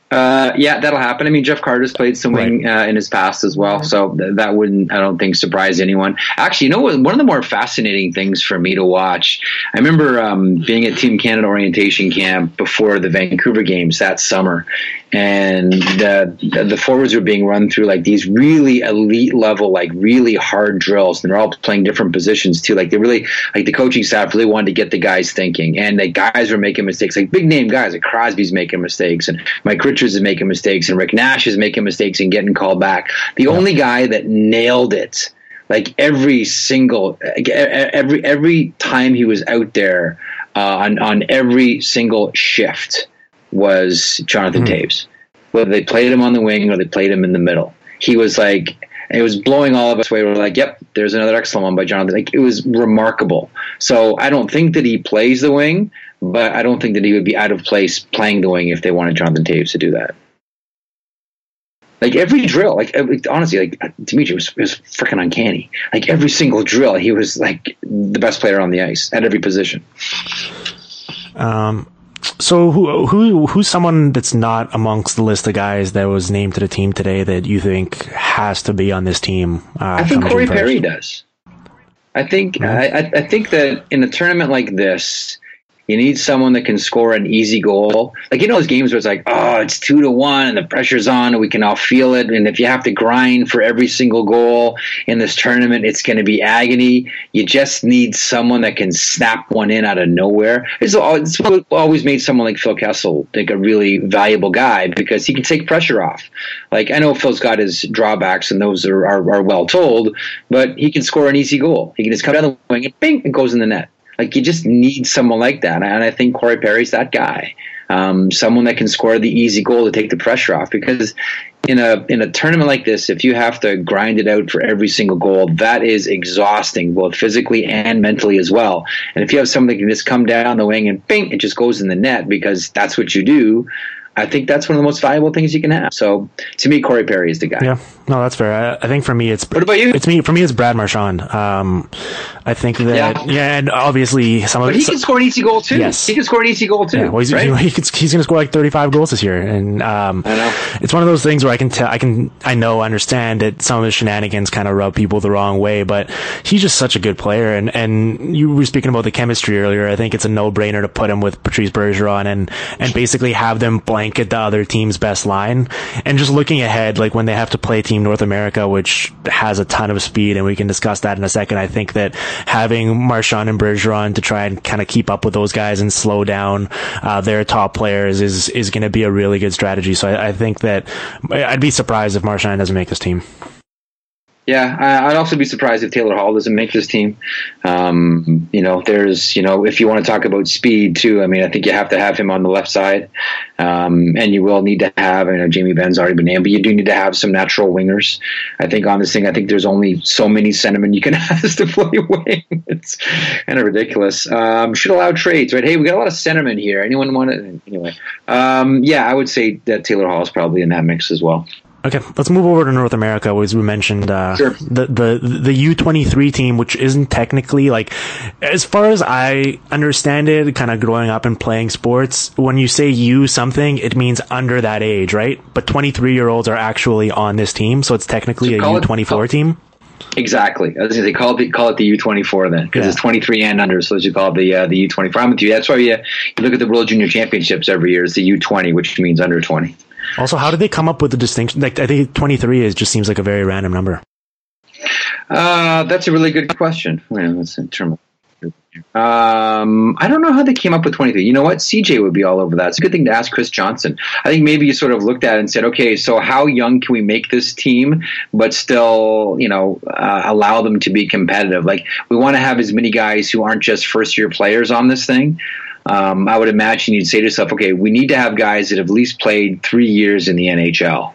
Uh, yeah, that'll happen. I mean, Jeff Carter's played some wing uh, in his past as well, so th- that wouldn't, I don't think, surprise anyone. Actually, you know what? One of the more fascinating things for me to watch. I remember um, being at Team Canada orientation camp before the Vancouver games that summer, and the, the forwards were being run through like these really elite level, like really hard drills, and they're all playing different positions too. Like they really, like the coaching staff really wanted to get the guys thinking, and the guys were making mistakes, like big name guys, like Crosby's making mistakes, and Mike Richards is making mistakes, and Rick Nash is making mistakes and getting called back. The yeah. only guy that nailed it, like every single, every every time he was out there uh, on on every single shift was Jonathan mm-hmm. Toews. Whether they played him on the wing or they played him in the middle, he was like it was blowing all of us away. We're like, "Yep, there's another excellent one by Jonathan." Like it was remarkable. So I don't think that he plays the wing, but I don't think that he would be out of place playing the wing if they wanted Jonathan Toews to do that. Like every drill, like honestly, like Dimitri was was freaking uncanny. Like every single drill, he was like the best player on the ice at every position. Um, so who who who's someone that's not amongst the list of guys that was named to the team today that you think has to be on this team? Uh, I think Corey Perry does. I think mm-hmm. I, I think that in a tournament like this, you need someone that can score an easy goal. Like you know those games where it's like, oh, it's two to one and the pressure's on and we can all feel it. And if you have to grind for every single goal in this tournament, it's going to be agony. You just need someone that can snap one in out of nowhere. It's, it's always made someone like Phil Kessel like a really valuable guy because he can take pressure off. Like I know Phil's got his drawbacks and those are, are, are well told, but he can score an easy goal. He can just come down the wing and bing, it goes in the net. Like you just need someone like that, and I think Corey Perry's that guy. Um, someone that can score the easy goal to take the pressure off. Because in a in a tournament like this, if you have to grind it out for every single goal, that is exhausting, both physically and mentally as well. And if you have someone that can just come down the wing and bing, it just goes in the net because that's what you do. I think that's one of the most valuable things you can have. So to me, Corey Perry is the guy. Yeah, no, that's fair. I, I think for me, it's what about you? It's me. For me, it's Brad Marchand. Um, I think that yeah, yeah and obviously some of it. but of he can score an easy goal too. Yes, he can score an easy goal too. Yeah, well, he's, right? he, he's going to score like thirty five goals this year, and um, I know it's one of those things where I can tell, I can, I know, understand that some of his shenanigans kind of rub people the wrong way, but he's just such a good player. And and you were speaking about the chemistry earlier. I think it's a no brainer to put him with Patrice Bergeron and and basically have them blanket the other team's best line. And just looking ahead, like when they have to play Team North America, which has a ton of speed, and we can discuss that in a second. I think that having Marchand and Bergeron to try and kind of keep up with those guys and slow down uh, their top players is is going to be a really good strategy. So I, I think that I'd be surprised if Marchand doesn't make this team. Yeah, I'd also be surprised if Taylor Hall doesn't make this team. Um, you know, there's, you know, if you want to talk about speed too, I mean, I think you have to have him on the left side, um, and you will need to have. I know Jamie Benn's already been named, but you do need to have some natural wingers. I think on this thing, I think there's only so many centermen you can <laughs> ask to play <laughs> wing. it's kind of ridiculous. Um, should allow trades, right? Hey, we got a lot of centermen here. Anyone want it? Anyway, um, yeah, I would say that Taylor Hall is probably in that mix as well. Okay, let's move over to North America. As we mentioned, uh, sure. the the the U twenty three team, which isn't technically like, as far as I understand it, kind of growing up and playing sports. When you say U something, it means under that age, right? But twenty three year olds are actually on this team, so it's technically so a U twenty four team. Exactly. I was going to say call it call it the U twenty four then because yeah. it's twenty three and under, so you call it the uh, the U twenty four. I'm with you. That's why you, you look at the World Junior Championships every year. It's the U twenty, which means under twenty. Also, how did they come up with the distinction? Like, I think 23 is just seems like a very random number. Uh, that's a really good question. In term um, I don't know how they came up with 23. You know what? CJ would be all over that. It's a good thing to ask Chris Johnson. I think maybe you sort of looked at it and said, okay, so how young can we make this team, but still, you know, uh, allow them to be competitive? Like, we want to have as many guys who aren't just first year players on this thing um, I would imagine you'd say to yourself, okay, we need to have guys that have at least played three years in the NHL.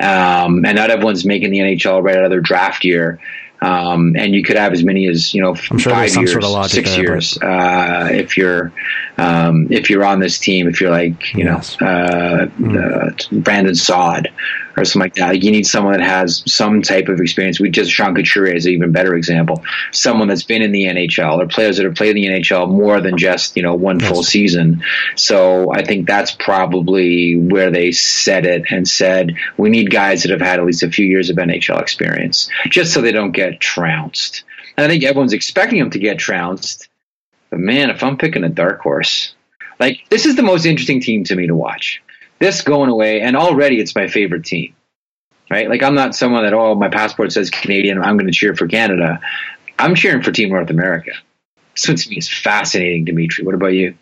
Um, and not everyone's making the NHL right out of their draft year. Um, and you could have as many as you know sure five years, sort of six there, years uh, if you're um, if you're on this team. If you're like you yes. know uh, mm. uh, Brandon Saad or something like that. Like you need someone that has some type of experience. We just Sean Couturier is an even better example. Someone that's been in the NHL or players that have played in the NHL more than just you know one yes. full season. So I think that's probably where they set it and said we need guys that have had at least a few years of NHL experience, just so they don't get trounced. And I think everyone's expecting them to get trounced. But man, if I'm picking a dark horse, like this is the most interesting team to me to watch this going away, and already it's my favorite team. Right? Like I'm not someone that oh my passport says Canadian, I'm going to cheer for Canada. I'm cheering for Team North America. This one to me is fascinating, Dimitri. What about you?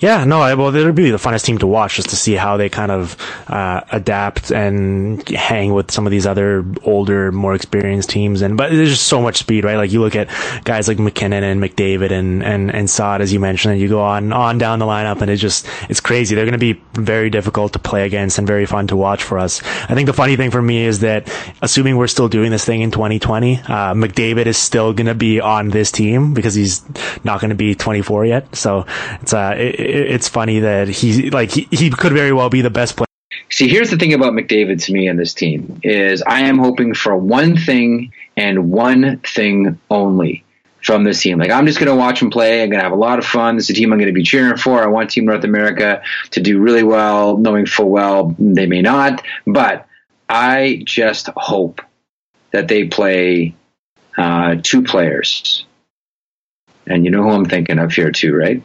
Yeah, no, I, well, it'll be the funnest team to watch just to see how they kind of uh, adapt and hang with some of these other older, more experienced teams. And but there's just so much speed, right? Like you look at guys like MacKinnon and McDavid and and and Saad, as you mentioned, and you go on on down the lineup, and it's just it's crazy. They're going to be very difficult to play against and very fun to watch for us. I think the funny thing for me is that assuming we're still doing this thing in 2020, uh, McDavid is still going to be on this team because he's not going to be 24 yet. So it's uh. It, it's funny that he like he, he could very well be the best player. See, here's the thing about McDavid to me and this team is I am hoping for one thing and one thing only from this team. Like I'm just going to watch him play. I'm going to have a lot of fun. This is a team I'm going to be cheering for. I want Team North America to do really well, knowing full well they may not. But I just hope that they play uh, two players. And you know who I'm thinking of here too, right?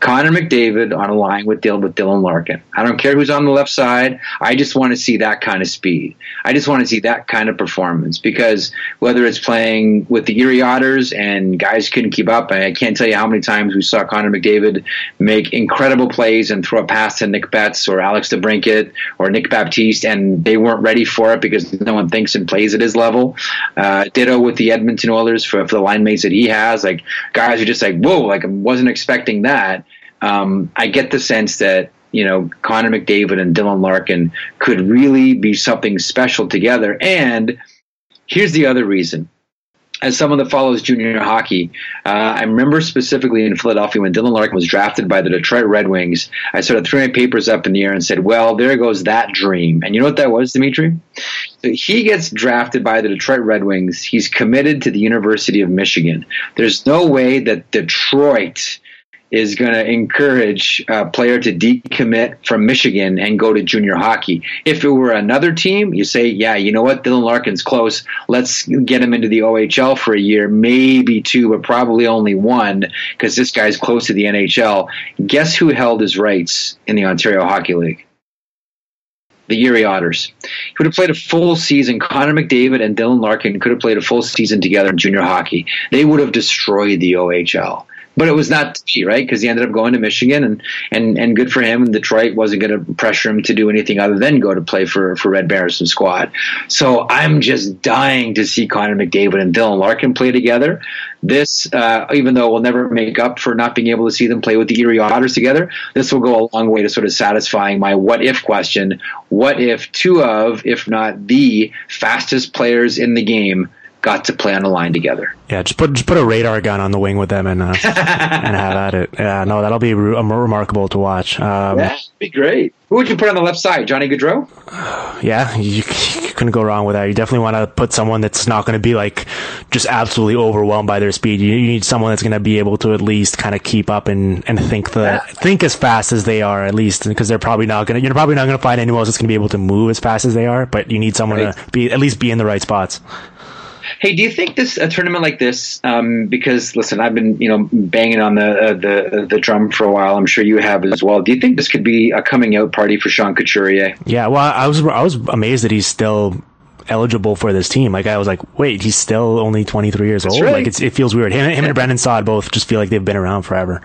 Connor McDavid on a line with Dylan with Dylan Larkin. I don't care who's on the left side. I just want to see that kind of speed. I just want to see that kind of performance because whether it's playing with the Erie Otters and guys couldn't keep up, I can't tell you how many times we saw Connor McDavid make incredible plays and throw a pass to Nick Betz or Alex DeBrincat or Nick Baptiste, and they weren't ready for it because no one thinks and plays at his level. Uh, ditto with the Edmonton Oilers for, for the line mates that he has. Like guys are just like, whoa, like I wasn't expecting that um, I get the sense that you know Connor McDavid and Dylan Larkin could really be something special together. And here's the other reason. As someone that follows junior hockey, uh, I remember specifically in Philadelphia when Dylan Larkin was drafted by the Detroit Red Wings. I sort of threw my papers up in the air and said, "Well, there goes that dream." And you know what that was, Dimitri? He gets drafted by the Detroit Red Wings. He's committed to the University of Michigan. There's no way that Detroit is going to encourage a player to decommit from Michigan and go to junior hockey. If it were another team, you say, yeah, you know what, Dylan Larkin's close. Let's get him into the OHL for a year, maybe two, but probably only one because this guy's close to the NHL. Guess who held his rights in the Ontario Hockey League? the Erie Otters. He would have played a full season. Connor McDavid and Dylan Larkin could have played a full season together in junior hockey. They would have destroyed the OHL but it was not to be right because he ended up going to Michigan and and and good for him. And Detroit wasn't going to pressure him to do anything other than go to play for for Red Berenson squad. So I'm just dying to see Connor McDavid and Dylan Larkin play together. This, uh, even though we'll never make up for not being able to see them play with the Erie Otters together, this will go a long way to sort of satisfying my what if question. What if two of, if not the fastest players in the game got to play on the line together. Yeah, just put just put a radar gun on the wing with them and uh, <laughs> and have at it. Yeah, no, that'll be re- remarkable to watch. Um, yeah, be great. Who would you put on the left side? Johnny Gaudreau? <sighs> Yeah, you, you, couldn't go wrong with that. You definitely want to put someone that's not going to be like just absolutely overwhelmed by their speed. You, you need someone that's going to be able to at least kind of keep up and, and think the yeah. think as fast as they are at least because they're probably not going to you're probably not going to find anyone else that's going to be able to move as fast as they are. But you need someone right. to be at least be in the right spots. Hey, do you think this a tournament like this? Um, because listen, I've been you know banging on the uh, the the drum for a while. I'm sure you have as well. Do you think this could be a coming out party for Sean Couturier? Yeah, well, I was I was amazed that he's still eligible for this team. Like I was like, wait, he's still only 23 years That's old. Right. Like it feels weird. Him, him and Brandon Saad both just feel like they've been around forever.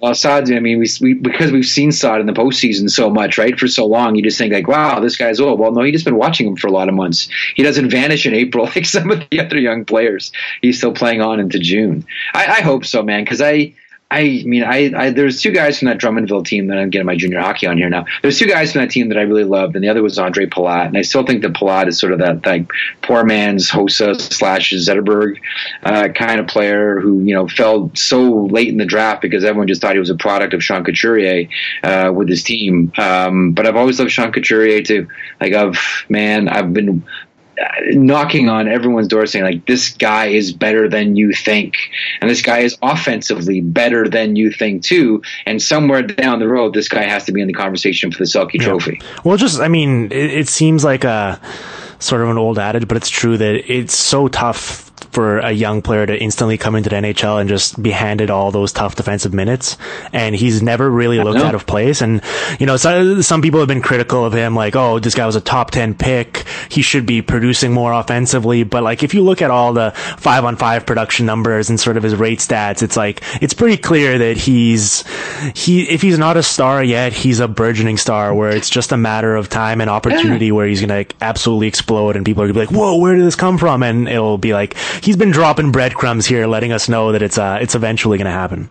Uh, well, Saad, I mean, we, we, because we've seen Saad in the postseason so much, right, for so long, you just think like, wow, this guy's old. Well, no, he just been watching him for a lot of months. He doesn't vanish in April <laughs> like some of the other young players. He's still playing on into June. I, I hope so, man, because I I mean, I, I, there's two guys from that Drummondville team that I'm getting my junior hockey on here now. There's two guys from that team that I really loved, and the other was Ondrej Palat. And I still think that Palat is sort of that like poor man's Hossa slash Zetterberg uh, kind of player who you know fell so late in the draft because everyone just thought he was a product of Sean Couturier uh, with his team. Um, but I've always loved Sean Couturier too. Like I've man, I've been knocking on everyone's door saying like this guy is better than you think. And this guy is offensively better than you think too. And somewhere down the road this guy has to be in the conversation for the Selke yeah. trophy. Well just i mean it, it seems like a sort of an old adage but it's true that it's so tough for a young player to instantly come into the NHL and just be handed all those tough defensive minutes. And he's never really looked out of place. And, you know, so, some people have been critical of him, like, oh, this guy was a top 10 pick. He should be producing more offensively. But like, if you look at all the five on five production numbers and sort of his rate stats, it's like, it's pretty clear that he's, he, if he's not a star yet, he's a burgeoning star where it's just a matter of time and opportunity where he's going to like, absolutely explode and people are going to be like, whoa, where did this come from? And it'll be like, he's been dropping breadcrumbs here, letting us know that it's, uh, it's eventually going to happen.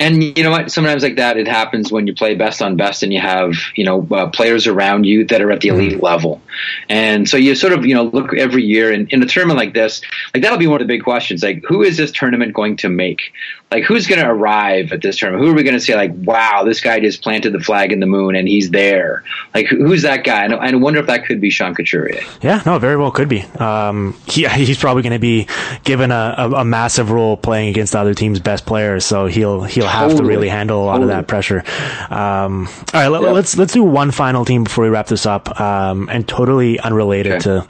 And you know what? Sometimes like that, it happens when you play best on best, and you have you know uh, players around you that are at the mm-hmm. elite mm-hmm. level. And so you sort of you know look every year, and in a tournament like this, like that'll be one of the big questions. Like, who is this tournament going to make? like who's going to arrive at this tournament? Who are we going to say like, wow, this guy just planted the flag in the moon and he's there? Like, who's that guy? And I wonder if that could be Sean Couturier. Yeah, no, very well could be. Um, he, <laughs> he's probably going to be given a, a, a, massive role playing against the other team's best players, so he'll he'll have totally. to really handle a lot totally. of that pressure. Um, all right, let, us let's, let's do one final team before we wrap this up, um, and totally unrelated okay. to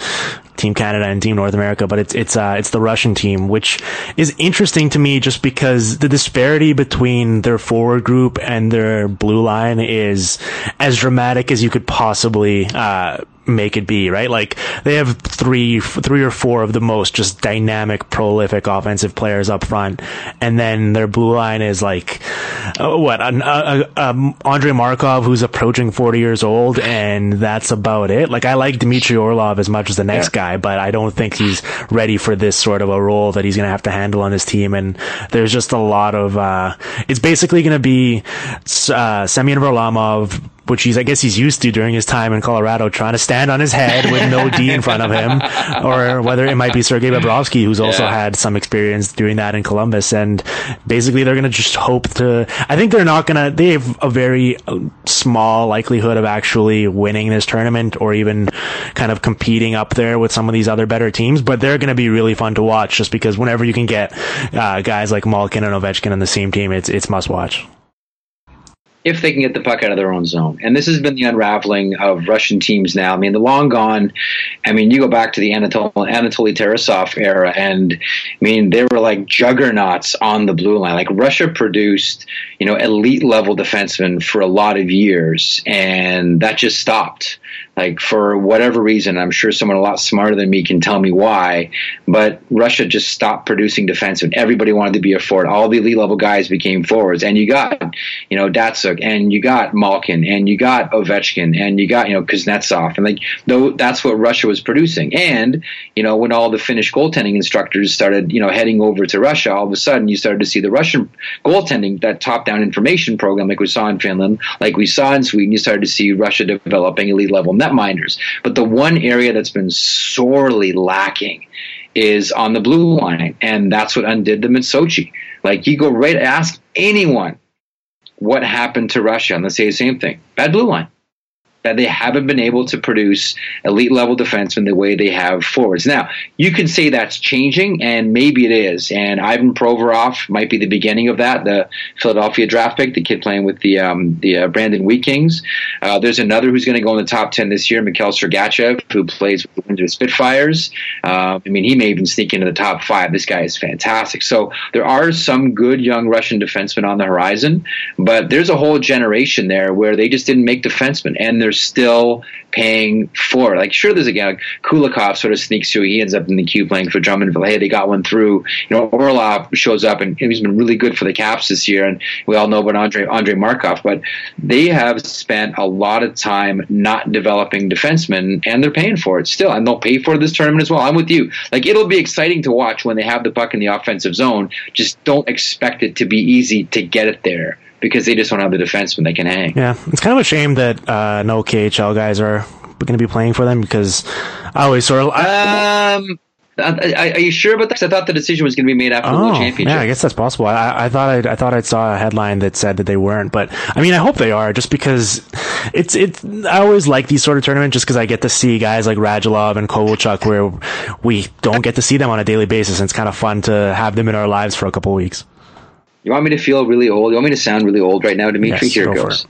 Team Canada and Team North America, but it's it's uh, it's the Russian team, which is interesting to me just because the disparity between their forward group and their blue line is as dramatic as you could possibly uh, make it be, right? Like they have three, three or four of the most just dynamic, prolific offensive players up front, and then their blue line is like uh, what? An, uh, um, Andrei Markov, who's approaching forty years old, and that's about it. Like I like Dmitry Orlov as much as the next yeah. guy, but I don't think he's ready for this sort of a role that he's going to have to handle on his team. And there's just a lot of. Uh, it's basically going to be uh, Semyon Varlamov which he's I guess he's used to during his time in Colorado, trying to stand on his head with no D in front of him, <laughs> or whether it might be Sergei Bobrovsky, who's also yeah. had some experience doing that in Columbus, and basically they're going to just hope to. I think they're not going to. They have a very uh, small likelihood of actually winning this tournament, or even kind of competing up there with some of these other better teams. But they're going to be really fun to watch, just because whenever you can get uh, guys like Malkin and Ovechkin on the same team, it's it's must watch if they can get the puck out of their own zone. And this has been the unraveling of Russian teams now. I mean, the long gone, I mean, you go back to the Anatol- Anatoly Tarasov era, and I mean, they were like juggernauts on the blue line. Like Russia produced, you know, elite level defensemen for a lot of years, and that just stopped like for whatever reason, I'm sure someone a lot smarter than me can tell me why, but Russia just stopped producing defensemen. Everybody wanted to be a forward. All the elite level guys became forwards, and you got, you know, Datsyuk, and you got Malkin, and you got Ovechkin, and you got, you know, Kuznetsov, and like though that's what Russia was producing. And you know, when all the Finnish goaltending instructors started, you know, heading over to Russia, all of a sudden you started to see the Russian goaltending, that top-down information program, like we saw in Finland, like we saw in Sweden. You started to see Russia developing elite level net netminders. But the one area that's been sorely lacking is on the blue line, and that's what undid them in Sochi. Like you go right ask anyone what happened to Russia, and they say the same thing: bad blue line that they haven't been able to produce elite level defensemen the way they have forwards. Now, you can say that's changing, and maybe it is. And Ivan Provorov might be the beginning of that. The Philadelphia draft pick, the kid playing with the um, the uh, Brandon Wheat Kings. Uh, there's another who's going to go in the top ten this year, Mikhail Sergachev, who plays with the Windsor Spitfires. Uh, I mean, he may even sneak into the top five. This guy is fantastic. So there are some good young Russian defensemen on the horizon, but there's a whole generation there where they just didn't make defensemen, and they're they're still paying for. Like, sure, there's a guy Kulikov sort of sneaks through. He ends up in the Q playing for Drummondville. Hey, they got one through. You know, Orlov shows up and he's been really good for the Caps this year. And we all know about Andre Andre Markov, but they have spent a lot of time not developing defensemen, and they're paying for it still, and they'll pay for this tournament as well. I'm with you. Like, it'll be exciting to watch when they have the puck in the offensive zone. Just don't expect it to be easy to get it there because they just don't have the defenseman they can hang. Yeah, it's kind of a shame that uh, no KHL guys are going to be playing for them because I always sort of. I, um, are you sure about this? I thought the decision was going to be made after oh, the World Championship. Yeah, I guess that's possible. I, I thought I'd, I thought I saw a headline that said that they weren't, but I mean, I hope they are, just because it's it's. I always like these sort of tournaments, just because I get to see guys like Radulov and Kovalchuk, where we don't get to see them on a daily basis, and it's kind of fun to have them in our lives for a couple of weeks. You want me to feel really old? You want me to sound really old right now, Dimitri? Yes, Here it goes.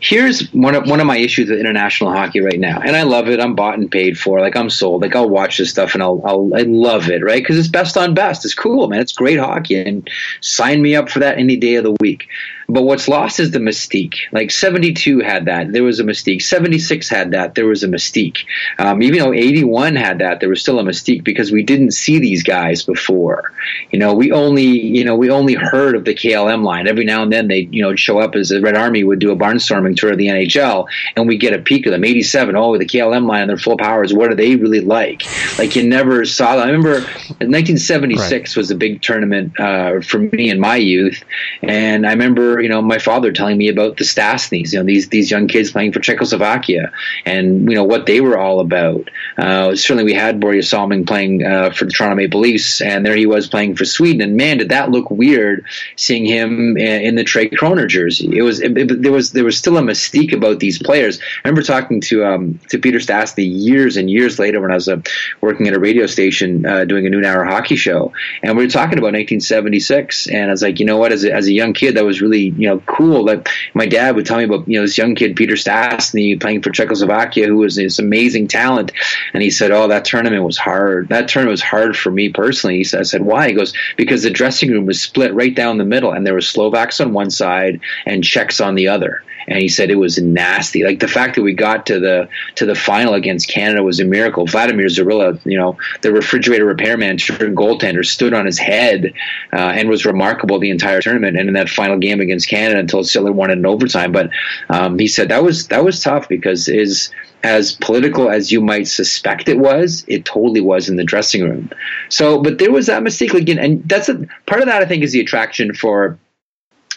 Here's one of one of my issues with international hockey right now, and I love it. I'm bought and paid for. Like I'm sold. Like I'll watch this stuff and I'll, I'll I love it, right? Because it's best on best. It's cool, man. It's great hockey, and sign me up for that any day of the week. But what's lost is the mystique. Like 72 had that. There was a mystique. 76 had that. There was a mystique. Um, even though 81 had that, there was still a mystique because we didn't see these guys before. You know, we only, you know, we only heard of the KLM line. Every now and then they, you know, show up as the Red Army would do a barnstorming tour of the NHL and we get a peek of them. 87, oh, the KLM line their full powers. What are they really like? Like you never saw them. I remember 1976 right. was a big tournament uh, for me in my youth. And I remember you know, my father telling me about the Stastnys, you know, these these young kids playing for Czechoslovakia, and you know what they were all about. Uh, certainly, we had Börje Salming playing uh, for the Toronto Maple Leafs, and there he was playing for Sweden. And man, did that look weird seeing him in the Tre Kronor jersey. It was it, it, there was there was still a mystique about these players. I remember talking to um, to Peter Stastny years and years later when I was uh, working at a radio station uh, doing a noon hour hockey show, and we were talking about 1976, and I was like, you know what, as a, as a young kid, that was really you know cool. Like my dad would tell me about you know this young kid Peter Stastny playing for Czechoslovakia who was this amazing talent, and he said, "Oh, that tournament was hard. That tournament was hard for me personally." He said, "I said why?" He goes, "Because the dressing room was split right down the middle, and there were Slovaks on one side and Czechs on the other." And he said it was nasty. Like the fact that we got to the to the final against Canada was a miracle. Vladimir Dzurilla, you know, the refrigerator repairman, turned goaltender, stood on his head uh, and was remarkable the entire tournament. And in that final game against Canada, until Sittler won in overtime. But um, he said that was that was tough because is as political as you might suspect it was, it totally was in the dressing room. So, but there was that mistake again, and that's a part of that. I think is the attraction for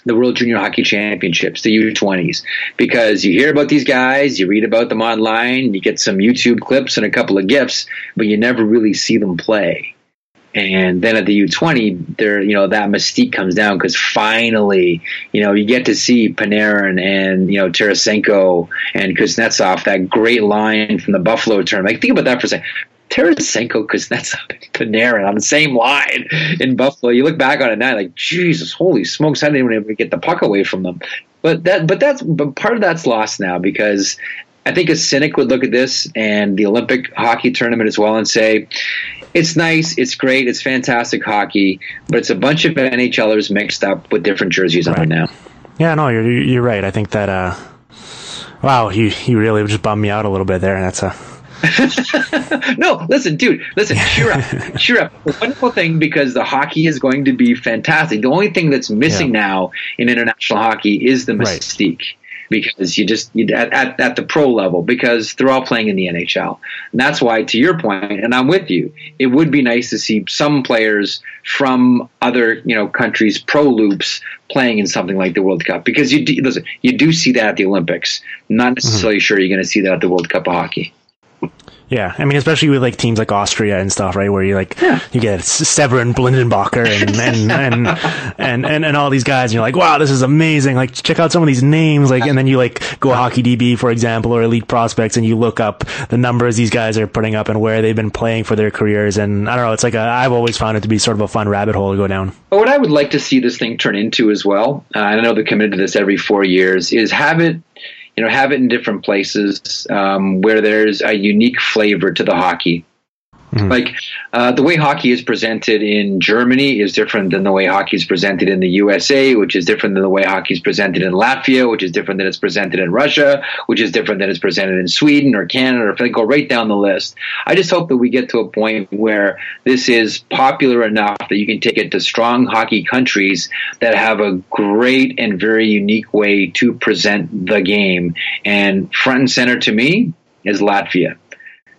the World Junior Hockey Championships, the U20s, because you hear about these guys, you read about them online, you get some YouTube clips and a couple of gifs, but you never really see them play. And then at the U20, there, you know, that mystique comes down because finally, you know, you get to see Panarin and, you know, Tarasenko and Kuznetsov, that great line from the Buffalo term. Like, think about that for a second. Tarasenko Kuznetsov Panarin on the same line in Buffalo. You look back on it now, like Jesus, holy smokes! I didn't even get the puck away from them. But that, but that's, but part of that's lost now because I think a cynic would look at this and the Olympic hockey tournament as well and say, it's nice, it's great, it's fantastic hockey, but it's a bunch of NHLers mixed up with different jerseys right. on now. Yeah, no, you're you're right. I think that. uh Wow, you you really just bummed me out a little bit there. and That's a <laughs> no, listen, dude, listen, cheer up, <laughs> cheer up. The wonderful thing because the hockey is going to be fantastic. The only thing that's missing yeah. now in international hockey is the mystique. Right. Because you just you, at, at, at the pro level, because they're all playing in the NHL, and that's why, to your point, and I'm with you. It would be nice to see some players from other you know countries pro loops playing in something like the World Cup because you do, listen, you do see that at the Olympics. Not necessarily mm-hmm. sure you're going to see that at the World Cup of hockey. Yeah, I mean, especially with like teams like Austria and stuff, right? Where you like yeah. you get Severin Blindenbacher and <laughs> and, and and, and and all these guys, and you're like, wow, this is amazing! Like, check out some of these names, like, and then you like go Hockey DB, for example, or Elite Prospects, and you look up the numbers these guys are putting up and where they've been playing for their careers, and I don't know, it's like a, I've always found it to be sort of a fun rabbit hole to go down. But what I would like to see this thing turn into as well, uh, I know they're committed to this every four years, is have it you know, have it in different places um, where there's a unique flavor to the hockey. Mm-hmm. Like uh, the way hockey is presented in Germany is different than the way hockey is presented in the USA, which is different than the way hockey is presented in Latvia, which is different than it's presented in Russia, which is different than it's presented in Sweden or Canada, or if I go right down the list. I just hope that we get to a point where this is popular enough that you can take it to strong hockey countries that have a great and very unique way to present the game. And front and center to me is Latvia.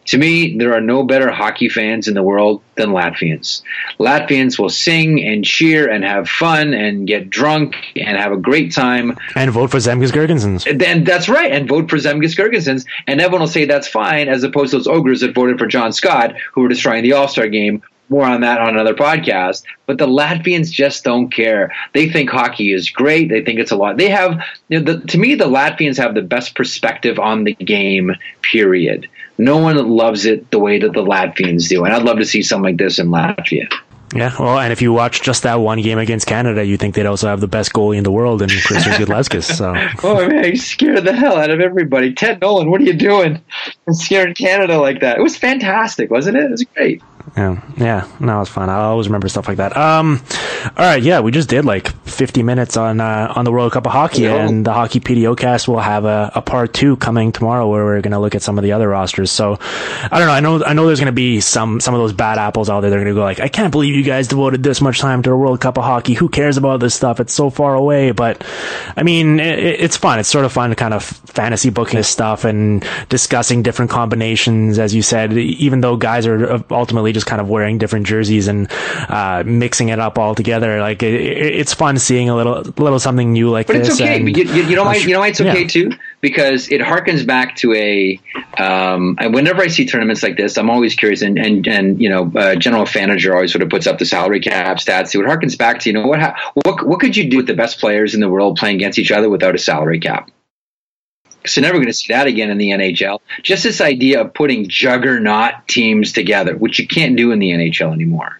To me, there are no better hockey fans in the world than Latvians. Latvians will sing and cheer and have fun and get drunk and have a great time. And vote for Zemgus Girgensons. Then that's right, and vote for Zemgus Girgensons. And everyone will say that's fine, as opposed to those ogres that voted for John Scott, who were destroying the All Star game more on that on another podcast. But the Latvians just don't care. They think hockey is great. They think it's a lot. They have, you know, the, to me, the Latvians have the best perspective on the game, period no one loves it the way that the Latvians do, and I'd love to see something like this in Latvia. Yeah, well, and if you watch just that one game against Canada, you think they'd also have the best goalie in the world in Christian <laughs> Gudlevskis. So, oh man, you scared the hell out of everybody. Ted Nolan, what are you doing? <laughs> scaring Canada like that. It was fantastic, wasn't it? It was great. Yeah, yeah, no, it's fun. I always remember stuff like that. Um, all right, yeah, we just did like 50 minutes on uh, on the World Cup of Hockey, and the Hockey PDOcast will have a, a part two coming tomorrow, where we're going to look at some of the other rosters. So, I don't know. I know I know there's going to be some some of those bad apples out there. They're going to go like, I can't believe you guys devoted this much time to the World Cup of Hockey. Who cares about this stuff? It's so far away. But I mean, it, it's fun. It's sort of fun to kind of fantasy booking this stuff and discussing different combinations, as you said. Even though guys are ultimately just kind of wearing different jerseys and uh, mixing it up all together. Like it, it's fun seeing a little little something new like but this. But it's okay. And, you, you, know why? You know why it's okay yeah. too? Because it harkens back to a. Um, whenever I see tournaments like this, I'm always curious, and and, and you know, uh, general manager always sort of puts up the salary cap stats. So it harkens back to you know what what what could you do with the best players in the world playing against each other without a salary cap? So never going to see that again in the NHL. Just this idea of putting juggernaut teams together, which you can't do in the NHL anymore.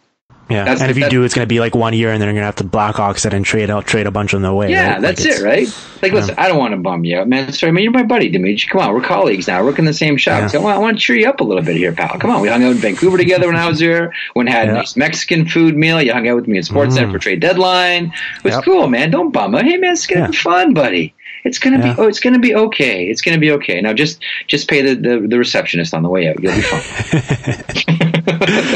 Yeah, that's, and if you do, it's going to be like one year, and then you're going to have to Blackhawks it and trade out, trade a bunch on the way. Yeah, right? that's like it, right? Like, listen, yeah. I don't want to bum you out, man. Sorry, I mean, you're my buddy, Dimitri. Come on, we're colleagues now. We're working the same shop. Yeah. So I want to cheer you up a little bit here, pal. Come on, we hung out in Vancouver together when I was there. When had yeah. a nice Mexican food meal, you hung out with me at Sportsnet mm. for trade deadline. It was yep. cool, man. Don't bum out. Hey, man, it's going to be fun, buddy. It's gonna yeah. be oh, it's gonna be okay. It's gonna be okay. Now just just pay the, the, the receptionist on the way out. You'll be fine.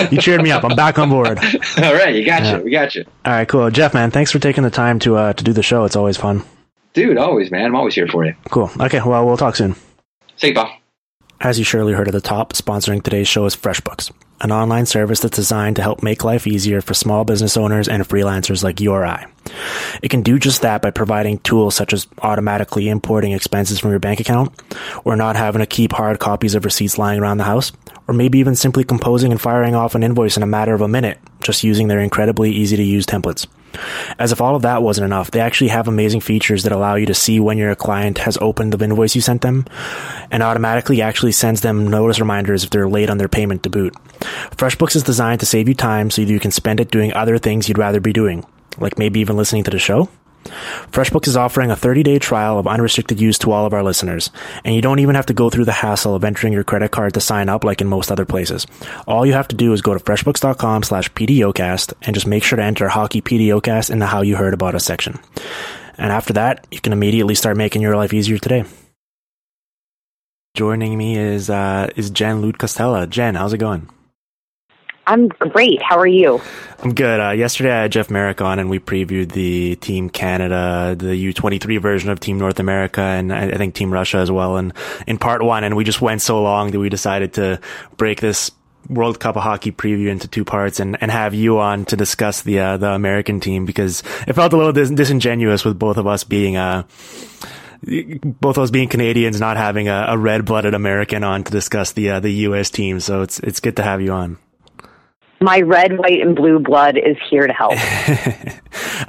<laughs> you cheered me up. I'm back on board. <laughs> All right, you got yeah. you. We got you. All right, cool, Jeff. Man, thanks for taking the time to uh, to do the show. It's always fun. Dude, always, man. I'm always here for you. Cool. Okay, well, we'll talk soon. See you, pal. As you surely heard at the top, sponsoring today's show is FreshBooks, an online service that's designed to help make life easier for small business owners and freelancers like you or I. It can do just that by providing tools such as automatically importing expenses from your bank account, or not having to keep hard copies of receipts lying around the house, or maybe even simply composing and firing off an invoice in a matter of a minute, just using their incredibly easy to use templates. As if all of that wasn't enough, they actually have amazing features that allow you to see when your client has opened the invoice you sent them and automatically actually sends them notice reminders if they're late on their payment to boot. FreshBooks is designed to save you time so you can spend it doing other things you'd rather be doing, like maybe even listening to the show FreshBooks is offering a 30-day trial of unrestricted use to all of our listeners, and you don't even have to go through the hassle of entering your credit card to sign up like in most other places. All you have to do is go to freshbooks.com slash PDOcast and just make sure to enter Hockey PDOcast in the How You Heard About Us section. And after that, you can immediately start making your life easier today. Joining me is uh, is Jen Lute Costella. Jen, how's it going? I'm great. How are you? I'm good. Uh, yesterday I had Jeff Marek on and we previewed the Team Canada, the U23 version of Team North America, and I, I think Team Russia as well. And in part one, and we just went so long that we decided to break this World Cup of Hockey preview into two parts and, and have you on to discuss the uh, the American team because it felt a little dis- disingenuous with both of us being uh both of us being Canadians, not having a, a red blooded American on to discuss the uh, the U.S. team. So it's it's good to have you on my red, white, and blue blood is here to help.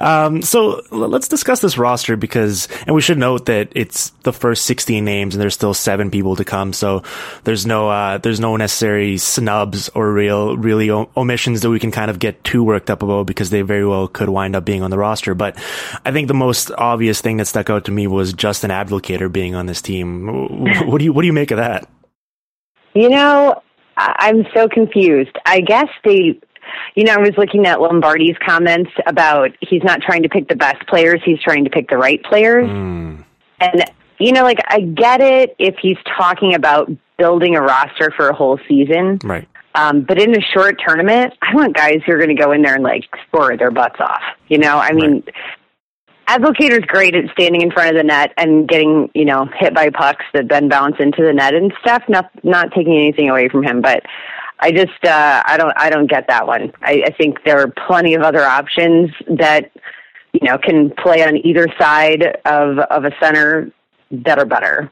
<laughs> um, so let's discuss this roster because, and we should note that it's the first 16 names and there's still seven people to come. So there's no, uh, there's no necessary snubs or real, really omissions that we can kind of get too worked up about because they very well could wind up being on the roster. But I think the most obvious thing that stuck out to me was Justin Abdelkader being on this team. <laughs> What do you, what do you make of that? You know, I'm so confused. I guess they, you know, I was looking at Lombardi's comments about he's not trying to pick the best players, he's trying to pick the right players. Mm. And, you know, like, I get it if he's talking about building a roster for a whole season. Right. Um, but in a short tournament, I want guys who are going to go in there and like score their butts off. You know, I mean, right. Abdelkader's great at standing in front of the net and getting, you know, hit by pucks that then bounce into the net and stuff. Not not taking anything away from him, but I just uh, I don't I don't get that one. I, I think there are plenty of other options that you know can play on either side of of a center that are better.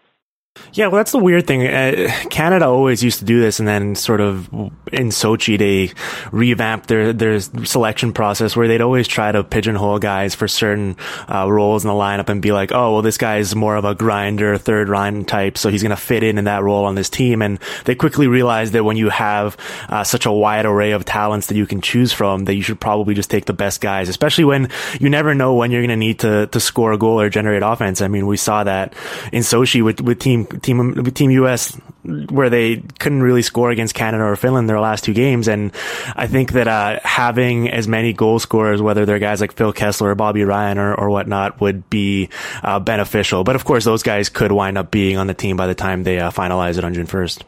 Yeah, well, that's the weird thing. Uh, Canada always used to do this, and then sort of in Sochi they revamped their their selection process where they'd always try to pigeonhole guys for certain uh, roles in the lineup and be like, oh well, this guy's more of a grinder, third line type, so he's going to fit in in that role on this team. And they quickly realized that when you have uh, such a wide array of talents that you can choose from, that you should probably just take the best guys, especially when you never know when you're going to need to to score a goal or generate offense. I mean, we saw that in Sochi with with team team US where they couldn't really score against Canada or Finland their last two games. And I think that uh, having as many goal scorers, whether they're guys like Phil Kessel or Bobby Ryan or, or whatnot, would be uh, beneficial. But of course, those guys could wind up being on the team by the time they uh, finalize it on June 1st.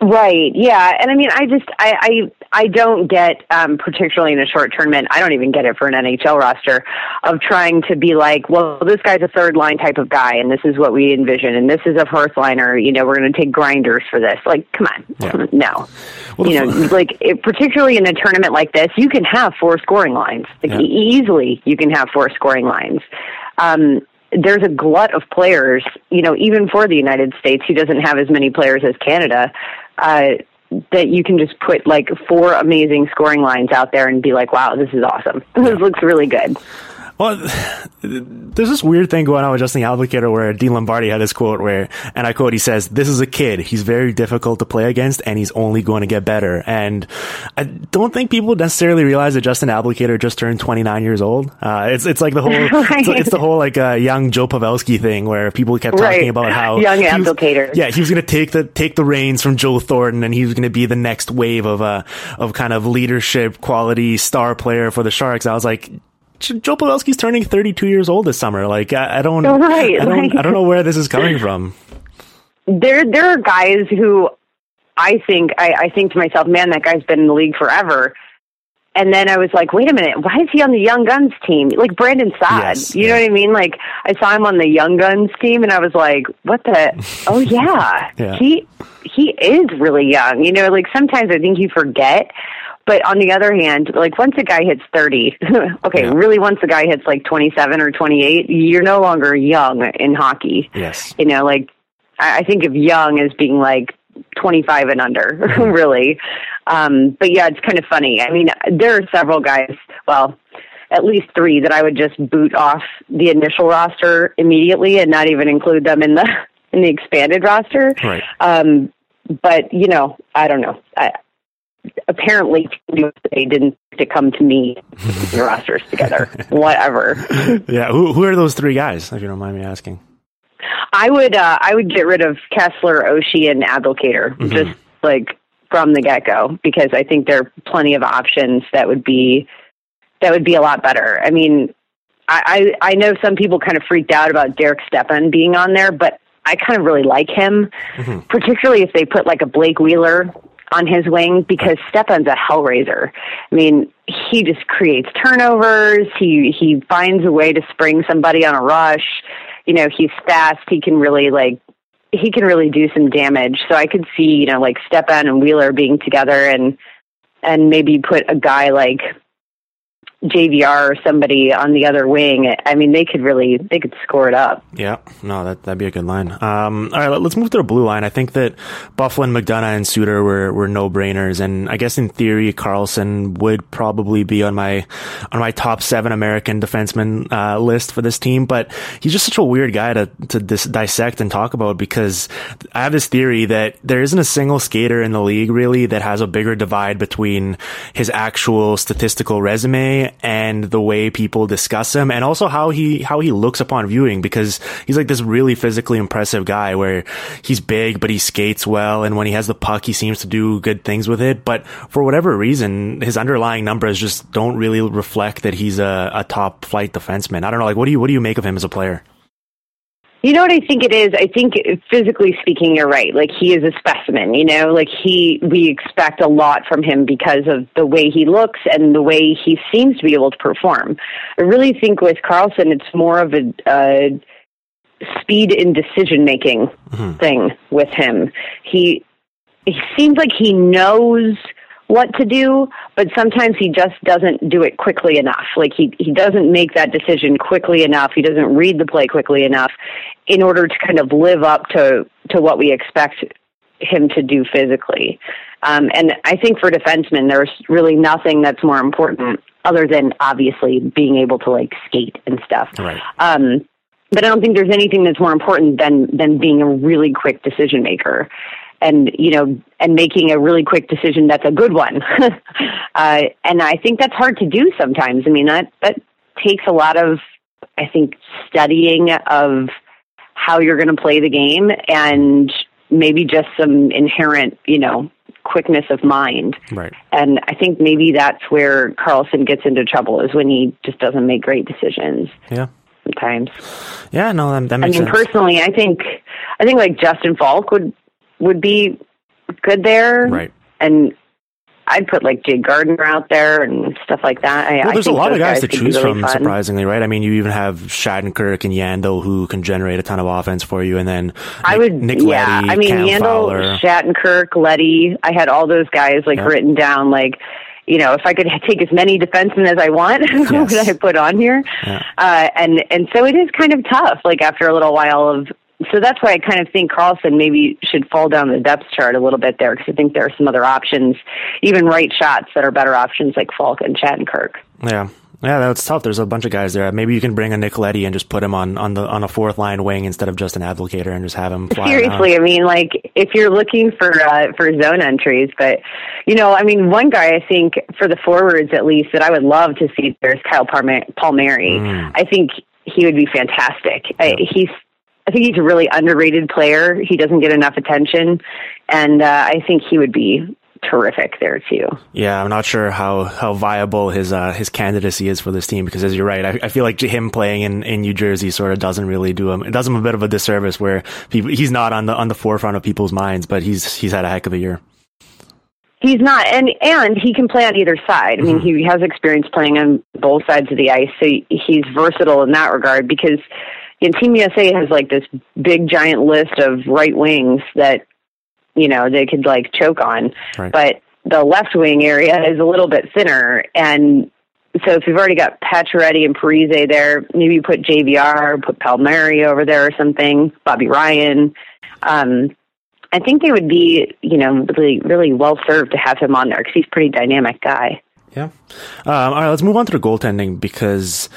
Right. Yeah. And I mean, I just, I, I, I don't get, um, particularly in a short tournament, I don't even get it for an NHL roster of trying to be like, well, this guy's a third line type of guy and this is what we envision and this is a first liner, you know, we're going to take grinders for this. Like, come on. Yeah. <laughs> No. Well, you know, <laughs> like, it, particularly in a tournament like this, you can have four scoring lines. Like, yeah. easily you can have four scoring lines. Um, there's a glut of players, you know, even for the United States, who doesn't have as many players as Canada, uh, that you can just put like four amazing scoring lines out there and be like, wow, this is awesome. <laughs> this looks really good. Well, there's this weird thing going on with Justin Abdelkader where Dean Lombardi had this quote where, and I quote, he says, this is a kid. He's very difficult to play against and he's only going to get better. And I don't think people necessarily realize that Justin Abdelkader just turned 29 years old. Uh, it's, it's like the whole, <laughs> right. it's, it's, the whole like, uh, young Joe Pavelski thing where people kept talking right. about how <laughs> young Abdelkader. Yeah, he was going to take the, take the reins from Joe Thornton and he was going to be the next wave of, uh, of kind of leadership quality star player for the Sharks. I was like, Joe Pavelski's turning 32 years old this summer. Like, I, I don't, <laughs> right, I don't, right. I don't know where this is coming from. <laughs> There, there are guys who I think, I, I think to myself, man, that guy's been in the league forever. And then I was like, wait a minute, why is he on the Young Guns team? Like Brandon Saad, yes, you yeah. know what I mean? Like I saw him on the Young Guns team, and I was like, what the? <laughs> oh yeah. yeah, he he is really young. You know, like sometimes I think you forget but on the other hand, like once a guy hits 30, <laughs> okay, yeah. really once a guy hits like 27 or 28, you're no longer young in hockey. Yes. You know, like I, I think of young as being like 25 and under, <laughs> mm-hmm. really. Um, but yeah, it's kind of funny. I mean, there are several guys, well, at least three that I would just boot off the initial roster immediately and not even include them in the <laughs> in the expanded roster. Right. Um, but you know, I don't know. I, apparently they didn't to come to me <laughs> the rosters together. Whatever. Yeah. Who who are those three guys, if you don't mind me asking? I would uh, I would get rid of Kesler, Oshie, and Abdelkader mm-hmm. just like from the get go because I think there are plenty of options that would be that would be a lot better. I mean, I, I, I know some people kind of freaked out about Derek Stepan being on there, but I kind of really like him, mm-hmm. particularly if they put like a Blake Wheeler on his wing because Stepan's a hellraiser. I mean, he just creates turnovers. He he finds a way to spring somebody on a rush. You know, he's fast. He can really like he can really do some damage. So I could see, you know, like Stepan and Wheeler being together and and maybe put a guy like JVR or somebody on the other wing, I mean, they could really they could score it up. Yeah, no, that that'd be a good line. Um, all right, let's move to the blue line. I think that Byfuglien, McDonagh, and Suter were were no brainers, and I guess in theory, Carlson would probably be on my on my top seven American defenseman uh, list for this team. But he's just such a weird guy to to dis- dissect and talk about because I have this theory that there isn't a single skater in the league really that has a bigger divide between his actual statistical resume and the way people discuss him and also how he how he looks upon viewing because he's like this really physically impressive guy where he's big but he skates well and when he has the puck he seems to do good things with it but for whatever reason his underlying numbers just don't really reflect that he's a, a top flight defenseman. I don't know like what do you what do you make of him as a player? You know what I think it is? I think physically speaking, you're right. Like he is a specimen, you know, like he, we expect a lot from him because of the way he looks and the way he seems to be able to perform. I really think with Carlson, it's more of a, a speed in decision making mm-hmm. thing with him. He, he seems like he knows what to do, but sometimes he just doesn't do it quickly enough. Like he, he doesn't make that decision quickly enough. He doesn't read the play quickly enough in order to kind of live up to, to what we expect him to do physically. Um, and I think for defensemen, there's really nothing that's more important other than obviously being able to like skate and stuff. Right. Um, but I don't think there's anything that's more important than than being a really quick decision maker, and you know, and making a really quick decision that's a good one. <laughs> uh, and I think that's hard to do sometimes. I mean, that that takes a lot of, I think, studying of how you're going to play the game and maybe just some inherent, you know, quickness of mind. Right. And I think maybe that's where carlson gets into trouble is when he just doesn't make great decisions Yeah. sometimes. Yeah. No, that, that I mean, sense. personally, I think I think like Justin Faulk would would be good there, Right. And I'd put like Jake Gardiner out there and stuff like that. I, Well, I there's a lot of those guys to choose really from, fun. surprisingly, right? I mean, you even have Shattenkirk and Yandle who can generate a ton of offense for you, and then I would, Nick yeah. Leddy, I mean, Cam Yandle, Fowler. Shattenkirk, Leddy. I had all those guys like Yeah. written down. Like, you know, if I could take as many defensemen as I want, <laughs> Yes. would I put on here? Yeah. Uh, and and so it is kind of tough. Like after a little while of. So that's why I kind of think Carlson maybe should fall down the depth chart a little bit there because I think there are some other options, even right shots that are better options like Faulk and Shattenkirk. Yeah. Yeah, that's tough. There's a bunch of guys there. Maybe you can bring a Nicoletti and just put him on, on the on a fourth line wing instead of just an Abdelkader and just have him fly Seriously, I mean, like if you're looking for uh, for zone entries, but you know, I mean, one guy I think for the forwards at least that I would love to see there is Kyle Palmieri. Mm. I think he would be fantastic. I, he's I think he's a really underrated player. He doesn't get enough attention, and uh, I think he would be terrific there too. Yeah, I'm not sure how, how viable his uh, his candidacy is for this team because, as you're right, I, I feel like him playing in, in New Jersey sort of doesn't really do him. It does him a bit of a disservice where people, he's not on the on the forefront of people's minds, but he's he's had a heck of a year. He's not, and and he can play on either side. I mean, he has experience playing on both sides of the ice, so he's versatile in that regard. Because in Team USA has like this big giant list of right wings that you know they could like choke on, Right. but the left wing area is a little bit thinner, and so if you've already got Pacioretty and Parise there, maybe you put JVR, put Palmieri over there or something, Bobby Ryan. Um, I think they would be, you know, really, really well served to have him on there because he's a pretty dynamic guy. Yeah. Um, all right, let's move on to the goaltending because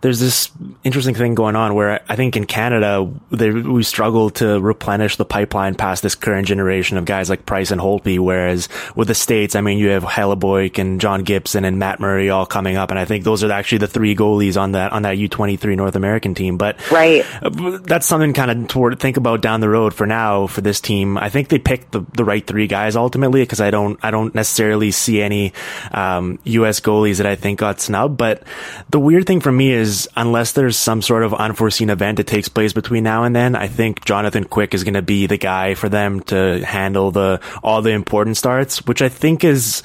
there's this interesting thing going on where I think in Canada they, we struggle to replenish the pipeline past this current generation of guys like Price and Holtby. Whereas with the states, I mean, you have Hellebuyck and John Gibson and Matt Murray all coming up, and I think those are actually the three goalies on that on that U23 North American team. But Right. that's something kind of to think about down the road for now for this team. I think they picked the, the right three guys ultimately because I don't I don't necessarily see any um, U.S. goalies that I think got snubbed. But the weird thing for me is unless there's some sort of unforeseen event that takes place between now and then, I think Jonathan Quick is going to be the guy for them to handle the all the important starts, which I think is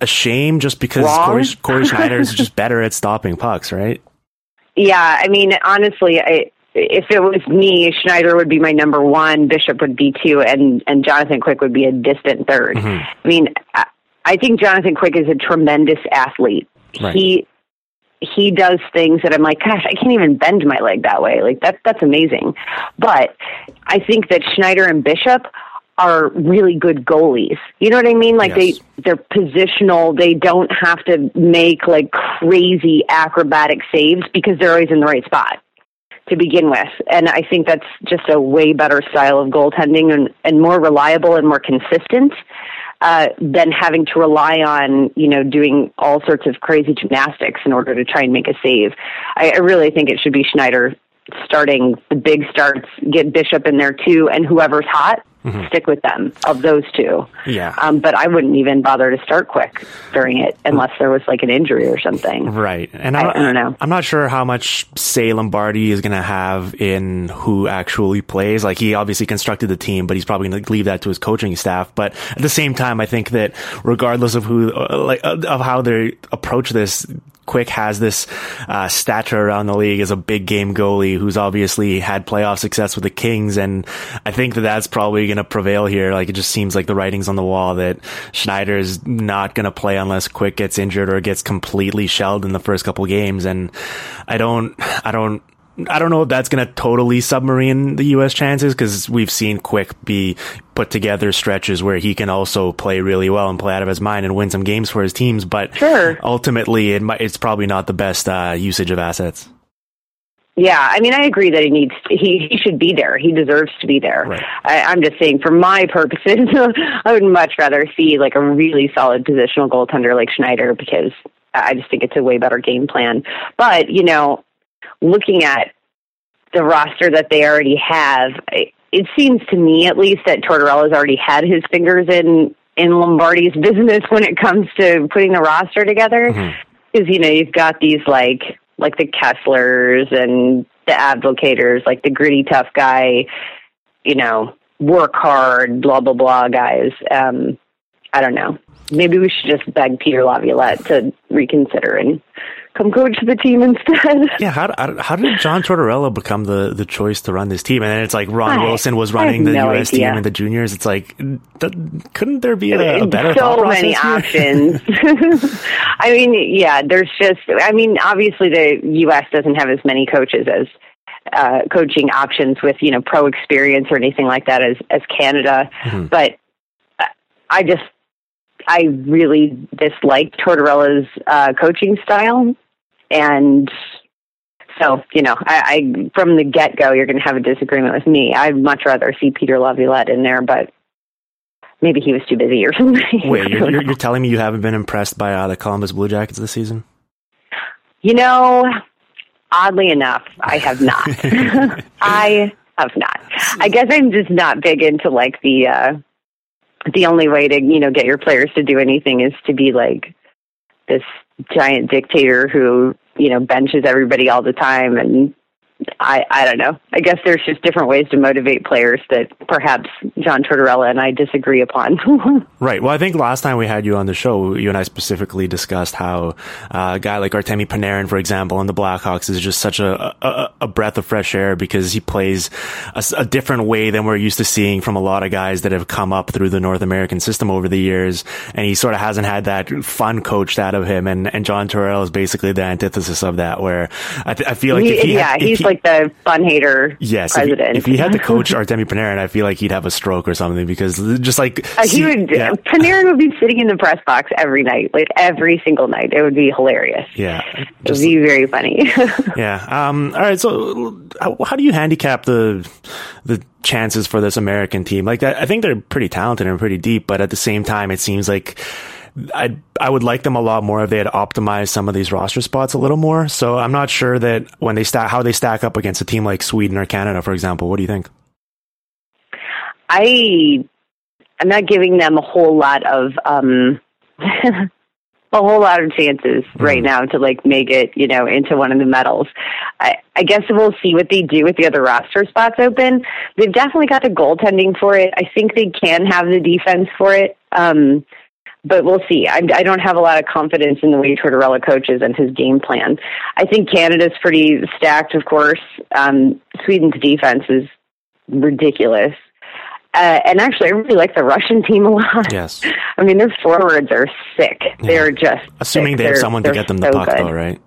a shame just because Wrong? Cory, Cory Schneider is <laughs> just better at stopping pucks, right? Yeah, I mean, honestly, I, if it was me, Schneider would be my number one, Bishop would be two, and and Jonathan Quick would be a distant 3rd Mhm. I mean, I, think Jonathan Quick is a tremendous athlete. Right. He he does things that I'm like, gosh, I can't even bend my leg that way. Like that that's amazing. But I think that Schneider and Bishop are really good goalies. You know what I mean? Like Yes. they they're positional. They don't have to make like crazy acrobatic saves because they're always in the right spot to begin with. And I think that's just a way better style of goaltending and, and more reliable and more consistent uh, than having to rely on, you know, doing all sorts of crazy gymnastics in order to try and make a save. I, I really think it should be Schneider starting the big starts, get Bishop in there too, and whoever's hot, stick with them of those two. Yeah. Um, but I wouldn't even bother to start quick during it unless there was like an injury or something. Right. And I- I'm, I don't know. I'm not sure how much say Lombardi is going to have in who actually plays. Like he obviously constructed the team, but he's probably going to leave that to his coaching staff. But at the same time, I think that regardless of who, uh, like, of how they approach this, Quick has this uh, stature around the league as a big game goalie who's obviously had playoff success with the Kings, and I think that that's probably going to prevail here. Like it just seems like the writing's on the wall that Schneider is not going to play unless Quick gets injured or gets completely shelled in the first couple games, and I don't, I don't I don't know if that's going to totally submarine the U.S. chances because we've seen Quick be put together stretches where he can also play really well and play out of his mind and win some games for his teams. But sure. ultimately, it might, it's probably not the best uh, usage of assets. Yeah, I mean, I agree that he needs to, he he should be there. He deserves to be there. Right. I, I'm just saying, for my purposes, <laughs> I would much rather see like a really solid positional goaltender like Schneider because I just think it's a way better game plan. But you know, looking at the roster that they already have, it seems to me at least that Tortorella's already had his fingers in in Lombardi's business when it comes to putting the roster together. Because mm-hmm. you know you've got these like like the Keslers and the Abdelkaders, like the gritty tough guy, you know, work hard, blah blah blah guys. Um, I don't know. Maybe we should just beg Peter Laviolette to reconsider and come coach the team instead. <laughs> Yeah, how, how did John Tortorella become the, the choice to run this team? And then it's like Ron I, Wilson was running the no US idea. team and the juniors. It's like, th- couldn't there be a, a better so many <laughs> options? <laughs> I mean, yeah, there's just. I mean, obviously the U.S. doesn't have as many coaches as uh, coaching options with you know pro experience or anything like that as as Canada, mm-hmm. but I just I really dislike Tortorella's uh, coaching style, and so you know, I, I from the get go, you're going to have a disagreement with me. I'd much rather see Peter Laviolette in there, but maybe he was too busy or <laughs> something. Wait, you're, you're, you're, <laughs> telling me you haven't been impressed by uh, the Columbus Blue Jackets this season? You know, oddly enough, I have not. <laughs> I have not. I guess I'm just not big into like the. uh the only way to you know get your players to do anything is to be like this giant dictator who you know benches everybody all the time and I I don't know. I guess there's just different ways to motivate players that perhaps John Tortorella and I disagree upon. <laughs> right. Well, I think last time we had you on the show, you and I specifically discussed how uh, a guy like Artemi Panarin, for example, in the Blackhawks is just such a, a, a breath of fresh air because he plays a, a, different way than we're used to seeing from a lot of guys that have come up through the North American system over the years, and he sort of hasn't had that fun coached out of him. And and John Tortorella is basically the antithesis of that, where I, th- I feel like he, he yeah, he's he, like the fun hater yes, president. If he, if he had to coach Artemi Panarin, I feel like he'd have a stroke or something because just like uh, he would. Yeah. Panarin would be sitting in the press box every night, like every single night. It would be hilarious. Yeah, just, it would be very funny. <laughs> yeah. Um. All right. So, how, how do you handicap the the chances for this American team? Like, I think they're pretty talented and pretty deep, but at the same time, it seems like I I would like them a lot more if they had optimized some of these roster spots a little more. So I'm not sure that when they stack how they stack up against a team like Sweden or Canada, for example. What do you think? I I'm not giving them a whole lot of um <laughs> a whole lot of chances mm. right now to like make it, you know, into one of the medals. I, I guess we'll see what they do with the other roster spots open. They've definitely got the goaltending for it. I think they can have the defense for it. Um, but we'll see. I, I don't have a lot of confidence in the way Tortorella coaches and his game plan. I think Canada's pretty stacked, of course. Um, Sweden's defense is ridiculous. Uh, and actually, I really like the Russian team a lot. Yes. <laughs> I mean, their forwards are sick. Yeah. They're just assuming sick. they have they're, someone to get them the puck, good. though, right?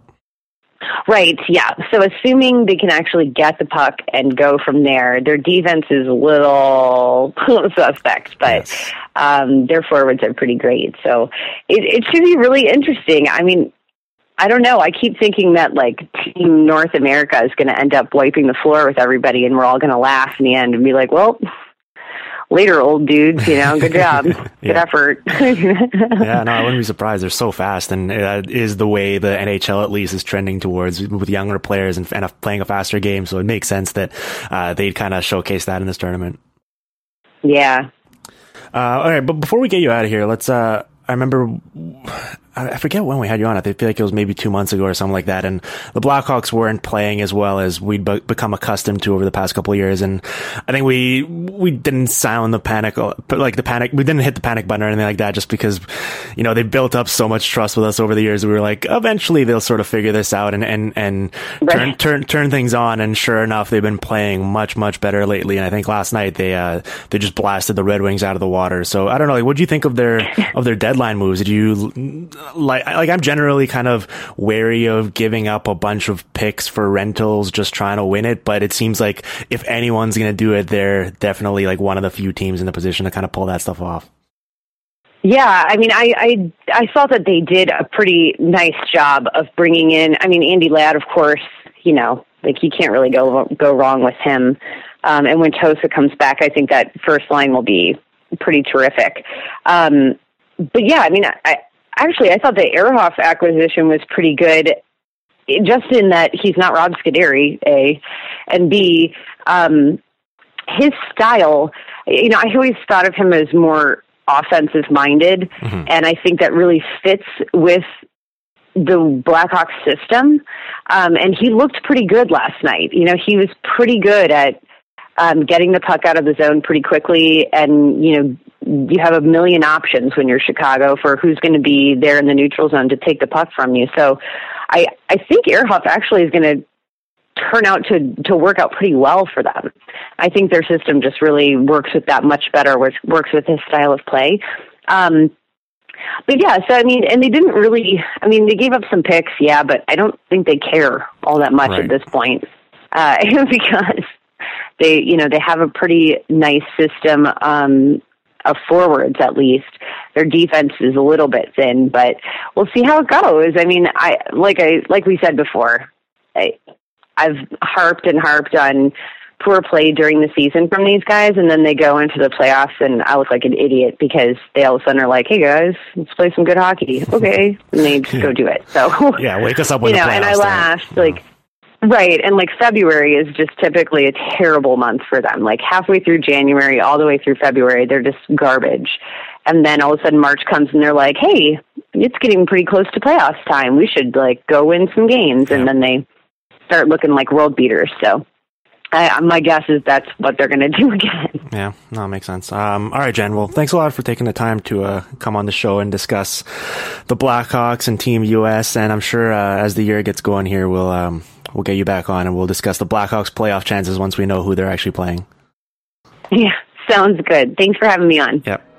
Right, yeah. So assuming they can actually get the puck and go from there, their defense is a little <laughs> suspect, but yes. um, their forwards are pretty great. So it, it should be really interesting. I mean, I don't know. I keep thinking that like Team North America is going to end up wiping the floor with everybody, and we're all going to laugh in the end and be like, "Well, later, old dudes. You know, good job, <laughs> good effort. <laughs> yeah, no, I wouldn't be surprised. They're so fast, and that is the way the NHL at least is trending towards with younger players and, and playing a faster game. So it makes sense that uh, they'd kind of showcase that in this tournament. Yeah. Uh, all right, but before we get you out of here, let's. Uh, I remember I forget when we had you on. It. I feel like it was maybe two months ago or something like that. And the Blackhawks weren't playing as well as we'd be- become accustomed to over the past couple of years. And I think we we didn't sound the panic, like the panic. We didn't hit the panic button or anything like that, just because you know they built up so much trust with us over the years. We were like, eventually they'll sort of figure this out and and and right. turn turn turn things on. And sure enough, they've been playing much much better lately. And I think last night they uh they just blasted the Red Wings out of the water. So I don't know. Like, what do you think of their of their deadline moves? Did you like like I'm generally kind of wary of giving up a bunch of picks for rentals just trying to win it, but it seems like if anyone's going to do it, they're definitely like one of the few teams in the position to kind of pull that stuff off. Yeah, I mean, I, I I thought that they did a pretty nice job of bringing in. I mean, Andy Ladd, of course, you know, like you can't really go go wrong with him. Um, and when Tosa comes back, I think that first line will be pretty terrific. Um, but yeah, I mean, I, actually I thought the Ehrhoff acquisition was pretty good, just in that he's not Rob Scuderi, a, and b, um, his style. You know, I always thought of him as more offensive minded, mm-hmm. and I think that really fits with the Blackhawks system. Um, and he looked pretty good last night. You know, he was pretty good at um, getting the puck out of the zone pretty quickly, and you know you have a million options when you're Chicago for who's going to be there in the neutral zone to take the puck from you. So, I I think Ehrhoff actually is going to turn out to to work out pretty well for them. I think their system just really works with that much better. Works works with his style of play. Um, but yeah, so I mean, and they didn't really. I mean, they gave up some picks, yeah, but I don't think they care all that much right. at this point uh, <laughs> because they you know they have a pretty nice system um, of forwards at least. Their defense is a little bit thin, but we'll see how it goes. I mean, I like I like we said before, I I've harped and harped on poor play during the season from these guys, and then they go into the playoffs, and I look like an idiot because they all of a sudden are like, "Hey guys, let's play some good hockey." Okay, and they just go do it. So yeah, wake us up <laughs> when you know. and I laughed like Right. And like February is just typically a terrible month for them. Like halfway through January, all the way through February, they're just garbage. And then all of a sudden March comes and they're like, hey, it's getting pretty close to playoffs time. We should like go win some games. Yeah. And then they start looking like world beaters. So I, my guess is that's what they're going <laughs> to do again. Yeah, no, that makes sense. Um, all right, Jen. Well, thanks a lot for taking the time to uh, come on the show and discuss the Blackhawks and Team US. And I'm sure uh, as the year gets going here, we'll um, we'll get you back on and we'll discuss the Blackhawks playoff chances once we know who they're actually playing. Yeah, sounds good. Thanks for having me on. Yep.